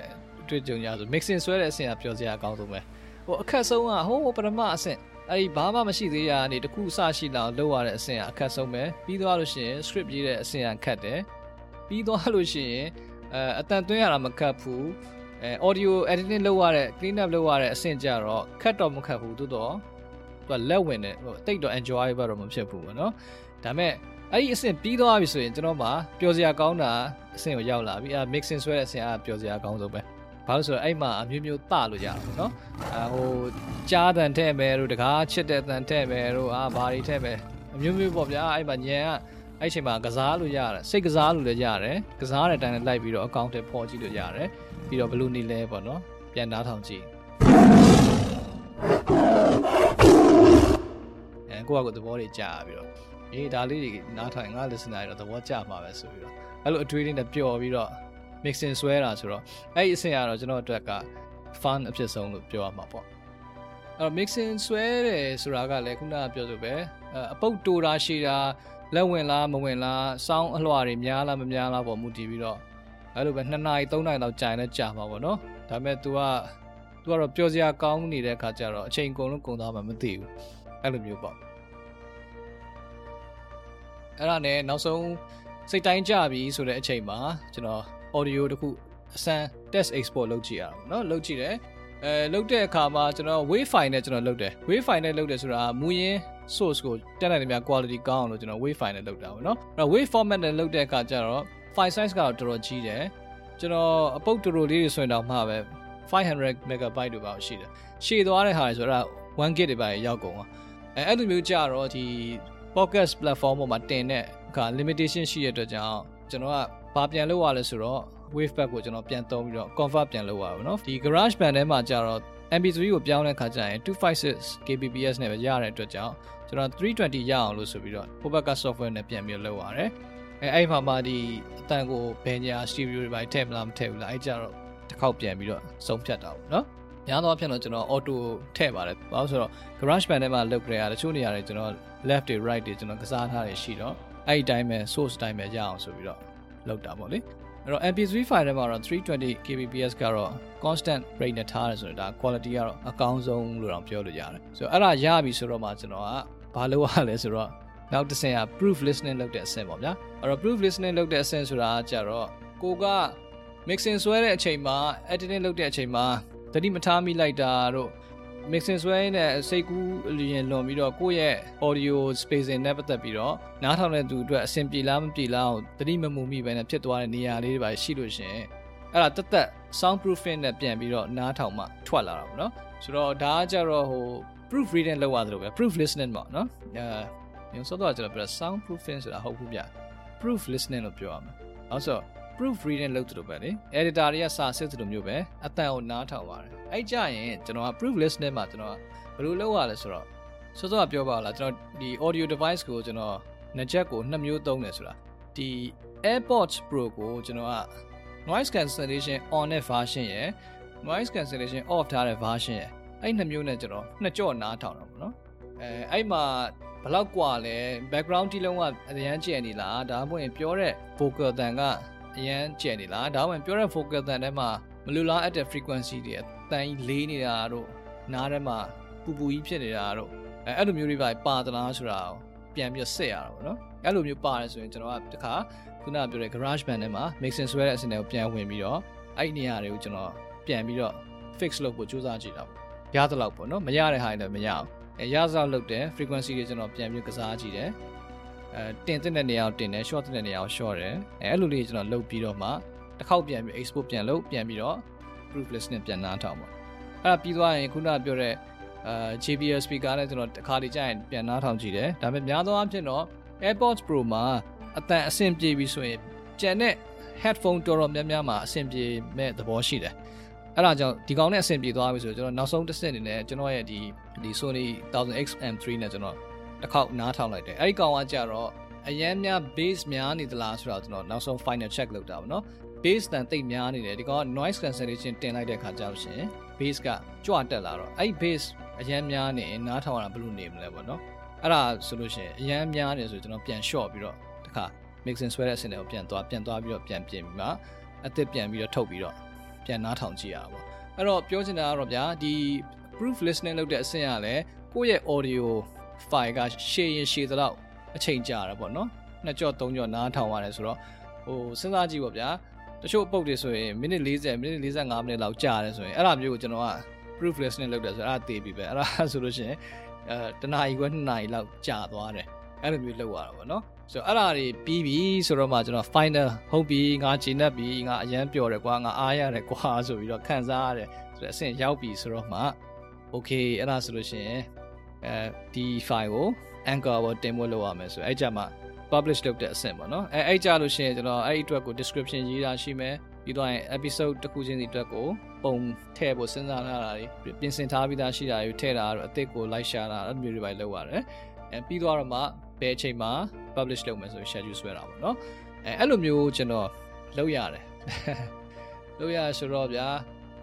တွေ့ကြုံရဆို mixing ဆွဲတဲ့အဆင့်ကပျော်စရာအကောင်းဆုံးပဲဟိုအခက်ဆုံးကဟိုးပထမအဆင့် အဲ့ဒီဘာမှမရှိသေးရကနေတခုအစရှိလာလောက်ရတဲ့အဆင့်အခက်ဆုံးပဲပြီးသွားလို့ရှိရင် script ရေးတဲ့အဆင့်ကခက်တယ်ပြီးသွားလို့ရှိရင်အဲအတန်သွင်းရတာမခက်ဘူးအဲ audio editing လုပ်ရတဲ့ clean up လုပ်ရတဲ့အဆင့်ကြတော့ခက်တော့မခက်ဘူးသို့တော့သူကလက်ဝင်တယ်ဟိုတိတ်တော့ enjoyable တော့မဖြစ်ဘူးပေါ့နော်ဒါပေမဲ့အဲ့ဒီအဆင့်ပြီးသွားပြီဆိုရင်ကျွန်တော်မှပျော်စရာကောင်းတာအဆင့်ကိုရောက်လာပြီအဲ mixing ဆွဲတဲ့အဆင့်အားပျော်စရာကောင်းဆုံးပဲ ဘာလို့ဆိုတော့အဲ့မှာအမျိုးမျိုးတလို့ရတာပေါ့နော်အဲဟိုကြားတန်ထဲ့မယ်တို့တကားချစ်တဲ့တန်ထဲ့မယ်တို့အာဘာတွေထဲ့မယ်အမျိုးမျိုးပေါ့ဗျာအဲ့မှာညံကအဲ့ချိန်မှာကစားလို့ရတယ်စိတ်ကစားလို့လည်းရတယ်ကစားတဲ့အတိုင်းလိုက်ပြီးတော့အကောင့်ထဲပေါ်ကြည့်လို့ရတယ်ပြီးတော့ဘလူးနေလဲပေါ့နော်ပြန်နားထောင်ကြည့်အဲကိုယ့်အကိုသဘောတွေကြာပြီးတော့အေးဒါလေးတွေနားထောင်ငါ listener တွေတော့သဘောကျမှာပဲဆိုပြီးတော့အဲ့လိုအတွေးလေးနဲ့ပျော်ပြီးတော့ mixing ဆွဲတာဆိုတော့အဲ့ဒီအဆင့်ကတော့ကျွန်တော်အတွက်က fun အဖြစ်ဆုံးလို့ပြောရမှာပေါ့အဲ့တော့ mixing ဆွဲတယ်ဆိုတာကလည်းခုနကပြောဆိုပဲအပုတ်တူတာရှည်တာလက်ဝင်လားမဝင်လားစောင်းအလွှာတွေများလားမများလားပေါ့မူတည်ပြီးတော့အဲ့လိုပဲ2နာရီ3နာရီလောက်ကြာနေကြာမှာပေါ့နော်ဒါပေမဲ့ तू က तू ကတော့ပျော်စရာကောင်းနေတဲ့အခါကျတော့အချိန်ကုန်လုံးကုန်သွားမှမသိဘူးအဲ့လိုမျိုးပေါ့အဲ့ဒါနဲ့နောက်ဆုံးစိတ်တိုင်းကြပြီဆိုတဲ့အချိန်မှာကျွန်တော် audio တခုအစမ်း test export လုပ်ကြည့်ရအောင်เนาะလုပ်ကြည့်တယ်အဲလုပ်တဲ့အခါမှာကျွန်တော် wave file နဲ့ကျွန်တော်လုပ်တယ် wave file နဲ့လုပ်တယ်ဆိုတာမူရင်း source ကိုတက်နိုင်တယ်များ quality ကောင်းအောင်လို့ကျွန်တော် wave file နဲ့လုပ်တာပေါ့เนาะအဲ့တော့ wave format နဲ့လုပ်တဲ့အခါကျတော့ file size ကတော့တော်တော်ကြီးတယ်ကျွန်တော်အပုတ်တူတူလေးတွေဆိုရင်တော့မှပဲ500 megabyte တို့ပါရှိတယ်ရှည်သွားတဲ့ဟာတွေဆိုတော့1 gig တွေပါရောက်ကုန်သွားအဲအဲ့လိုမျိုးကြတော့ဒီ podcast platform ပေါ်မှာတင်တဲ့အခါ limitation ရှိရတဲ့အတွက်ကြောင့်ကျွန်တော်က ဘာပြန်လုပ်ရလဲဆိုတော့ wave back ကိုကျွန်တော်ပြန်သုံးပြီးတော့ convert ပြန်လုပ်ရပါတော့ဒီ garage band ထဲမှာကြတော့ MP3 ကိုပြောင်းတဲ့ခါကျရင်256 kbps နဲ့ပဲရတဲ့အတွက်ကြောင့်ကျွန်တော်320ရအောင်လို့ဆိုပြီးတော့ Pobaka software နဲ့ပြန်ပြီးလုပ်ရတယ်အဲအဲ့မှာမှဒီအတန်ကိုဘယ်ညာ stereo တွေပါထည့်မလားမထည့်ဘူးလားအဲ့ကြတော့တစ်ခေါက်ပြန်ပြီးတော့ဆုံးဖြတ်တာပေါ့နော်များသောအားဖြင့်တော့ကျွန်တော် auto ထည့်ပါတယ်ဘာလို့ဆိုတော့ garage band ထဲမှာလုပ်ကြရတချို့နေရာတွေကျွန်တော် left တွေ right တွေကျွန်တော်ကစားထားတွေရှိတော့အဲ့ဒီတိုင်းပဲ source တိုင်းပဲရအောင်ဆိုပြီးတော့ လုပ်တာပေါ့လေအဲ့တော့ MP3 file ထဲမှာတော့ 320 kbps ကတော့ constant rate နဲ့ထားရတယ်ဆိုတော့ဒါ quality ကတော့အကောင်းဆုံးလို့တော့ပြောလို့ရတယ်ဆိုတော့အဲ့ဒါရပြီဆိုတော့မှကျွန်တော်ကဘာလုပ်ရလဲဆိုတော့နောက်တစ်ဆင့်က proof listening လုပ်တဲ့အဆင့်ပေါ့ဗျာအဲ့တော့ proof listening လုပ်တဲ့အဆင့်ဆိုတာကကြတော့ကိုက mixing ဆွဲတဲ့အချိန်မှာ editing လုပ်တဲ့အချိန်မှာတတိမထားမိလိုက်တာတို့ mixing ဆွဲနေတဲ့စိတ်ကူးအလျင်လွန်ပြီးတော့ကိုယ့်ရဲ့ audio spacing နဲ့ပတ်သက်ပြီးတော့နားထောင်တဲ့သူအတွက်အဆင်ပြေလားမပြေလားအောင်တတိမမူမိပဲနဲ့ဖြစ်သွားတဲ့နေရာလေးတွေပါရှိလို့ရှင်အဲ့ဒါတက်တက် sound proofing နဲ့ပြန်ပြီးတော့နားထောင်မှထွက်လာတာပေါ့နော်ဆိုတော့ဒါကကြတော့ဟို proof reading လောက်ရတယ်လို့ပဲ proof listening ပေါ့နော်အဲညစောတော့ကျွန်တော်ပြော sound proofing ဆိုတာဟုတ်ဘူးဗျ proof listening လို့ပြောရမှာအဲ့ဆို proof reading လုပ်တယ်လို့ပဲလေ editor တွေကစာစစ်တယ်လို့မျိုးပဲအတန်ကိုနားထောင်ပါတယ်အဲ့ကြရင်ကျွန်တော်က proof listening မှာကျွန်တော်ဘယ်လိုလုပ်ရလဲဆိုတော့စောစောကပြောပါလားကျွန်တော်ဒီ audio device ကိုကျွန်တော်နှစ်ချက်ကိုနှစ်မျိုးသုံးတယ်ဆိုတာဒီ AirPods Pro ကိုကျွန်တော်က noise cancellation on တဲ့ version ရယ် noise cancellation off ထားတဲ့ version ရယ်အဲ့နှစ်မျိုးနဲ့ကျွန်တော်နှစ်ကြော့နားထောင်တာပေါ့နော်အဲအဲ့မှာဘလောက်กว่าလဲ background တီးလုံးကအရန်ကျယ်နေလားဒါမှမဟုတ်ပြောတဲ့ vocal တန်က အရန်ကျယ်နေလားဒါမှမဟုတ်ပြောတဲ့ vocal တန်ထဲမှာမလူလားအပ်တဲ့ frequency တွေအတန်ကြီးလေးနေတာတို့နားထဲမှာပူပူကြီးဖြစ်နေတာတို့အဲအဲ့လိုမျိုးတွေပါပါသလားဆိုတာကိုပြန်ပြီးဆက်ရတာပေါ့နော်အဲ့လိုမျိုးပါတယ်ဆိုရင်ကျွန်တော်ကတခါခုနကပြောတဲ့ garage band ထဲမှာ mixing ဆွဲတဲ့အစင်တွေကိုပြန်ဝင်ပြီးတော့အဲ့ဒီနေရာတွေကိုကျွန်တော်ပြန်ပြီးတော့ fix လုပ်ဖို့ကြိုးစားကြည့်တာပေါ့ရသလောက်ပေါ့နော်မရတဲ့ဟာတွေလည်းမရအောင်အဲရသလောက်လုပ်တယ် frequency တွေကျွန်တော်ပြန်ပြီးကစားကြည့်တယ် အဲတင်တဲ့နေရာကိုတင်တယ် short တဲ့နေရာကို short တယ်အဲအဲ့လိုလေးကျွန်တော်လုပ်ပြီးတော့မှတစ်ခေါက်ပြန်ပြီး export ပြန်လုပ်ပြန်ပြီးတော့ proof list နဲ့ပြန်နားထောင်ပါအဲ့ဒါပြီးသွားရင်ခုနကပြောတဲ့အာ JBL speaker နဲ့ကျွန်တော်တစ်ခါတည်းကြာရင်ပြန်နားထောင်ကြည့်တယ်ဒါပေမဲ့များသောအားဖြင့်တော့ AirPods Pro မှာအတန်အဆင်ပြေပြီဆိုရင်ကျန်တဲ့ headphone တော်တော်များများမှာအဆင်ပြေမဲ့သဘောရှိတယ်အဲ့ဒါကြောင့်ဒီကောင်နဲ့အဆင်ပြေသွားပြီဆိုတော့ကျွန်တော်နောက်ဆုံးတစ်ဆင့်အနေနဲ့ကျွန်တော်ရဲ့ဒီဒီ Sony 1000XM3 နဲ့ကျွန်တော် တစ်ခေါက်နားထောင်လိုက်တယ်အဲ့ဒီကောင်ကကြတော့အရန်များ base များနေသလားဆိုတော့ကျွန်တော်နောက်ဆုံး final check လုပ်တာပေါ့နော် base တန်တိတ်များနေတယ်ဒီကောင်က noise cancellation တင်လိုက်တဲ့အခါကျတော့ရှင် base ကကြွတက်လာတော့အဲ့ base အရန်များနေနားထောင်ရတာဘယ်လိုနေမလဲပေါ့နော်အဲ့ဒါဆိုလို့ရှင်အရန်များနေဆိုကျွန်တော်ပြန် short ပြီးတော့တစ်ခါ mixing ဆွဲတဲ့အဆင့်တွေကိုပြန်သွားပြန်သွားပြီးတော့ပြန်ပြင်ပြီးမှအသစ်ပြန်ပြီးတော့ထုတ်ပြီးတော့ပြန်နားထောင်ကြည့်ရတာပေါ့အဲ့တော့ပြောချင်တာကတော့ဗျာဒီ proof listening လုပ်တဲ့အဆင့်ကလည်းကိုယ့်ရဲ့ audio file ကရှည်ရင်ရှည်သလောက်အချိန်ကြာတာပေါ့နော်နှစ်ကြော့သုံးကြော့နားထောင်ရတယ်ဆိုတော့ဟိုစဉ်းစားကြည့်ပေါ့ဗျာတချို့အပုတ်တွေဆိုရင်မိနစ်40မိနစ်45မိနစ်လောက်ကြာတယ်ဆိုရင်အဲ့ဒါမျိုးကိုကျွန်တော်က proofless နဲ့လုပ်တယ်ဆိုတော့အဲ့ဒါသိပြီပဲအဲ့ဒါဆိုလို့ရှိရင်အဲတနာရီခွဲ2နာရီလောက်ကြာသွားတယ်အဲ့လိုမျိုးလုပ်ရတာပေါ့နော်ဆိုတော့အဲ့ဒါတွေပြီးပြီဆိုတော့မှကျွန်တော် final ဟုတ်ပြီငါဂျင်းတ်ပြီငါအရန်ပျော်တယ်ကွာငါအားရတယ်ကွာဆိုပြီးတော့ခံစားရတယ်ဆိုတော့အဆင့်ရောက်ပြီဆိုတော့မှ okay အဲ့ဒါဆိုလို့ရှိရင် အဲဒီ file ကို anchor ပေါ်တင်ဖို့လုပ်ရမယ်ဆိုအဲ့ကြမှာ publish လုပ်တဲ့အဆင့်ပေါ့နော်အဲအဲ့ကြလို့ရှိရင်ကျွန်တော်အဲ့ဒီအတွက်ကို description ရေးတာရှိမယ်ပြီးတော့ရင် episode တစ်ခုချင်းစီအတွက်ကိုပုံထည့်ဖို့စဉ်းစားထားတာတွေပြင်ဆင်ထားပြီးသားရှိတာတွေထည့်တာတော့အသစ်ကို like share တာအဲ့လိုမျိုးတွေပဲလုပ်ရတယ်အဲပြီးတော့မှဘယ်အချိန်မှာ publish လုပ်မယ်ဆို schedule ဆွဲတာပေါ့နော်အဲအဲ့လိုမျိုးကျွန်တော်လုပ်ရတယ်လုပ်ရဆိုတော့ဗျာ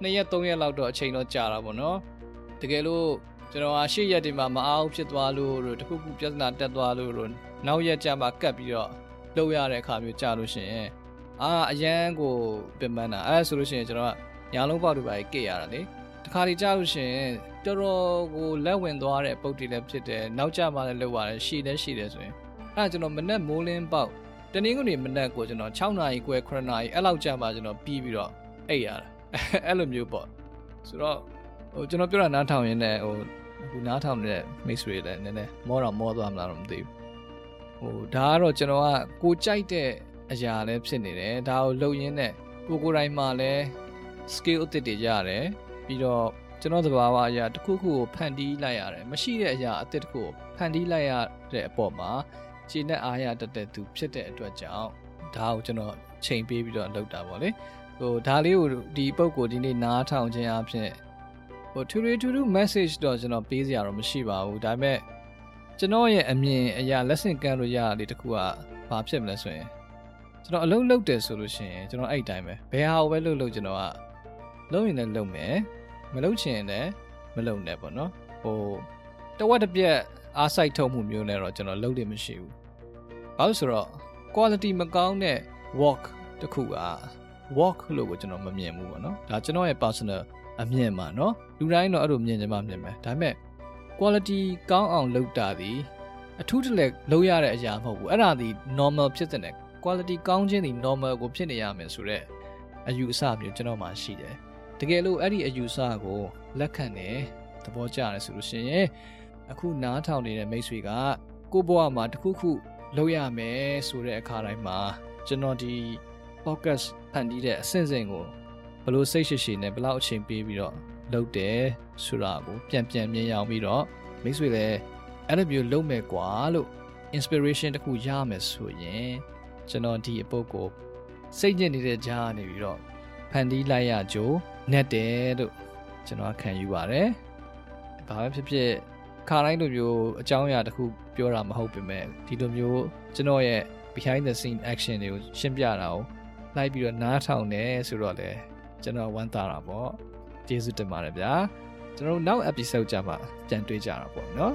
2ရက်3ရက်လောက်တော့အချိန်တော့ကြာတာပေါ့နော်တကယ်လို့ ကျွန်တော်အားရှေ့ရက်တွေမှာမအားဖြစ်သွားလို့တို့တခုခုပြဿနာတက်သွားလို့တို့နောက်ရက်ကြာမှကတ်ပြီးတော့လုပ်ရတဲ့အခါမျိုးကြာလို့ရှိရင်အာအရန်ကိုပြင်ပန်းတာအဲဆိုလို့ရှိရင်ကျွန်တော်ကညာလုံးပေါက်တွေပါကြည့်ရတာလေတခါဒီကြာလို့ရှိရင်တော်တော်ကိုလက်ဝင်သွားတဲ့ပုတ်တွေလည်းဖြစ်တယ်နောက်ကျမှလည်းလုပ်ရတယ်ရှည်လည်းရှည်တယ်ဆိုရင်အဲကျွန်တော်မနဲ့မိုးလင်းပေါက်တနင်္ဂနွေမနက်ကိုကျွန်တော်6နာရီခွဲ9နာရီအဲ့လောက်ကြာမှကျွန်တော်ပြီးပြီးတော့အိပ်ရတာအဲ့လိုမျိုးပေါ့ဆိုတော့ဟိုကျွန်တော်ပြောတာနားထောင်ရင်းနဲ့ဟို အခုနားထောင်နေတဲ့မိတ်ဆွေလည်းနည်းနည်းမောတော့မောသွားမလားတော့မသိဘူးဟိုဒါကတော့ကျွန်တော်ကကိုကြိုက်တဲ့အရာလည်းဖြစ်နေတယ်ဒါကိုလုပ်ရင်းနဲ့ကိုကိုတိုင်းမှာလည်း skill အသစ်တွေရတယ်ပြီးတော့ကျွန်တော်သဘာဝအရာတစ်ခုခုကိုဖန်တီးလိုက်ရတယ်မရှိတဲ့အရာအသစ်တစ်ခုကိုဖန်တီးလိုက်ရတဲ့အပေါ်မှာခြေနဲ့အားရတတ်တဲ့သူဖြစ်တဲ့အတွက်ကြောင့်ဒါကိုကျွန်တော်ချိန်ပေးပြီးတော့လုပ်တာပေါ့လေဟိုဒါလေးကိုဒီပုံကိုဒီနေ့နားထောင်ခြင်းအဖြစ် ဟိုထူထူထူထူ message တော့ကျွန်တော်ပေးစရာတော့မရှိပါဘူးဒါပေမဲ့ကျွန်တော်ရဲ့အမြင်အရာ lesson ကမ်းလို့ရတာလေးတစ်ခုကဘာဖြစ်မလဲဆိုရင်ကျွန်တော်အလုပ်လုပ်တယ်ဆိုလို့ရှိရင်ကျွန်တော်အဲ့တိုင်းပဲဘယ်ဟာကိုပဲလုပ်လို့ကျွန်တော်ကလုပ်ရင်လည်းလုပ်မယ်မလုပ်ချင်ရင်လည်းမလုပ်နဲ့ပေါ့နော်ဟိုတဝက်တစ်ပြက်အားစိုက်ထုတ်မှုမျိုးနဲ့တော့ကျွန်တော်လုပ်လို့မရှိဘူးဘာလို့ဆိုတော့ quality မကောင်းတဲ့ work တစ်ခုက work လို့ကိုကျွန်တော်မမြင်ဘူးပေါ့နော်ဒါကျွန်တော်ရဲ့ personal အမြင်ပါနော်လူတိုင်းတော့အဲ့လိုမြင်ကြမှာမြင်မယ်ဒါပေမဲ့ quality ကောင်းအောင်လုပ်တာဒီအထူးတလဲလုပ်ရတဲ့အရာမဟုတ်ဘူးအဲ့ဒါဒီ normal ဖြစ်တဲ့ quality ကောင်းခြင်းဒီ normal ကိုဖြစ်နေရမယ်ဆိုတော့အယူအဆမျိုးကျွန်တော်မှရှိတယ်တကယ်လို့အဲ့ဒီအယူအဆကိုလက်ခံတယ်သဘောကျတယ်ဆိုလို့ရှိရင်အခုနားထောင်နေတဲ့မိတ်ဆွေကကိုယ့်ဘဝမှာတခုခုလုပ်ရမယ်ဆိုတဲ့အခါတိုင်းမှာကျွန်တော်ဒီ podcast ဖန်တီးတဲ့အဆင့်ဆင့်ကို ဘလို့စိတ်ရှိရှိနဲ့ဘလောက်အချိန်ပေးပြီးတော့လုပ်တယ်ဆိုတာကိုပြန်ပြန်မြင်ရအောင်ပြီးတော့မိတ်ဆွေလည်းအဲ့လိုမျိုးလုပ်မယ်ကွာလို့ inspiration တခုရမယ်ဆိုရင်ကျွန်တော်ဒီအပုတ်ကိုစိတ်ညစ်နေတဲ့ကြားကနေပြီးတော့ဖန်တီးလိုက်ရကြိုးနဲ့တယ်လို့ကျွန်တော်ခံယူပါတယ်။ဘာပဲဖြစ်ဖြစ်ခါတိုင်းလိုမျိုးအကြောင်းအရာတခုပြောတာမဟုတ်ပေမဲ့ဒီလိုမျိုးကျွန်တော်ရဲ့ behind the scene action တွေကိုရှင်းပြတာကိုလိုက်ပြီးတော့နားထောင်နေဆိုတော့လေ ကျွန်တော်ဝမ်းသာတာပေါ့ကျေးဇူးတင်ပါတယ်ဗျာကျွန်တော်နောက် episode ကြမှာပြန်တွေ့ကြတာပေါ့နော်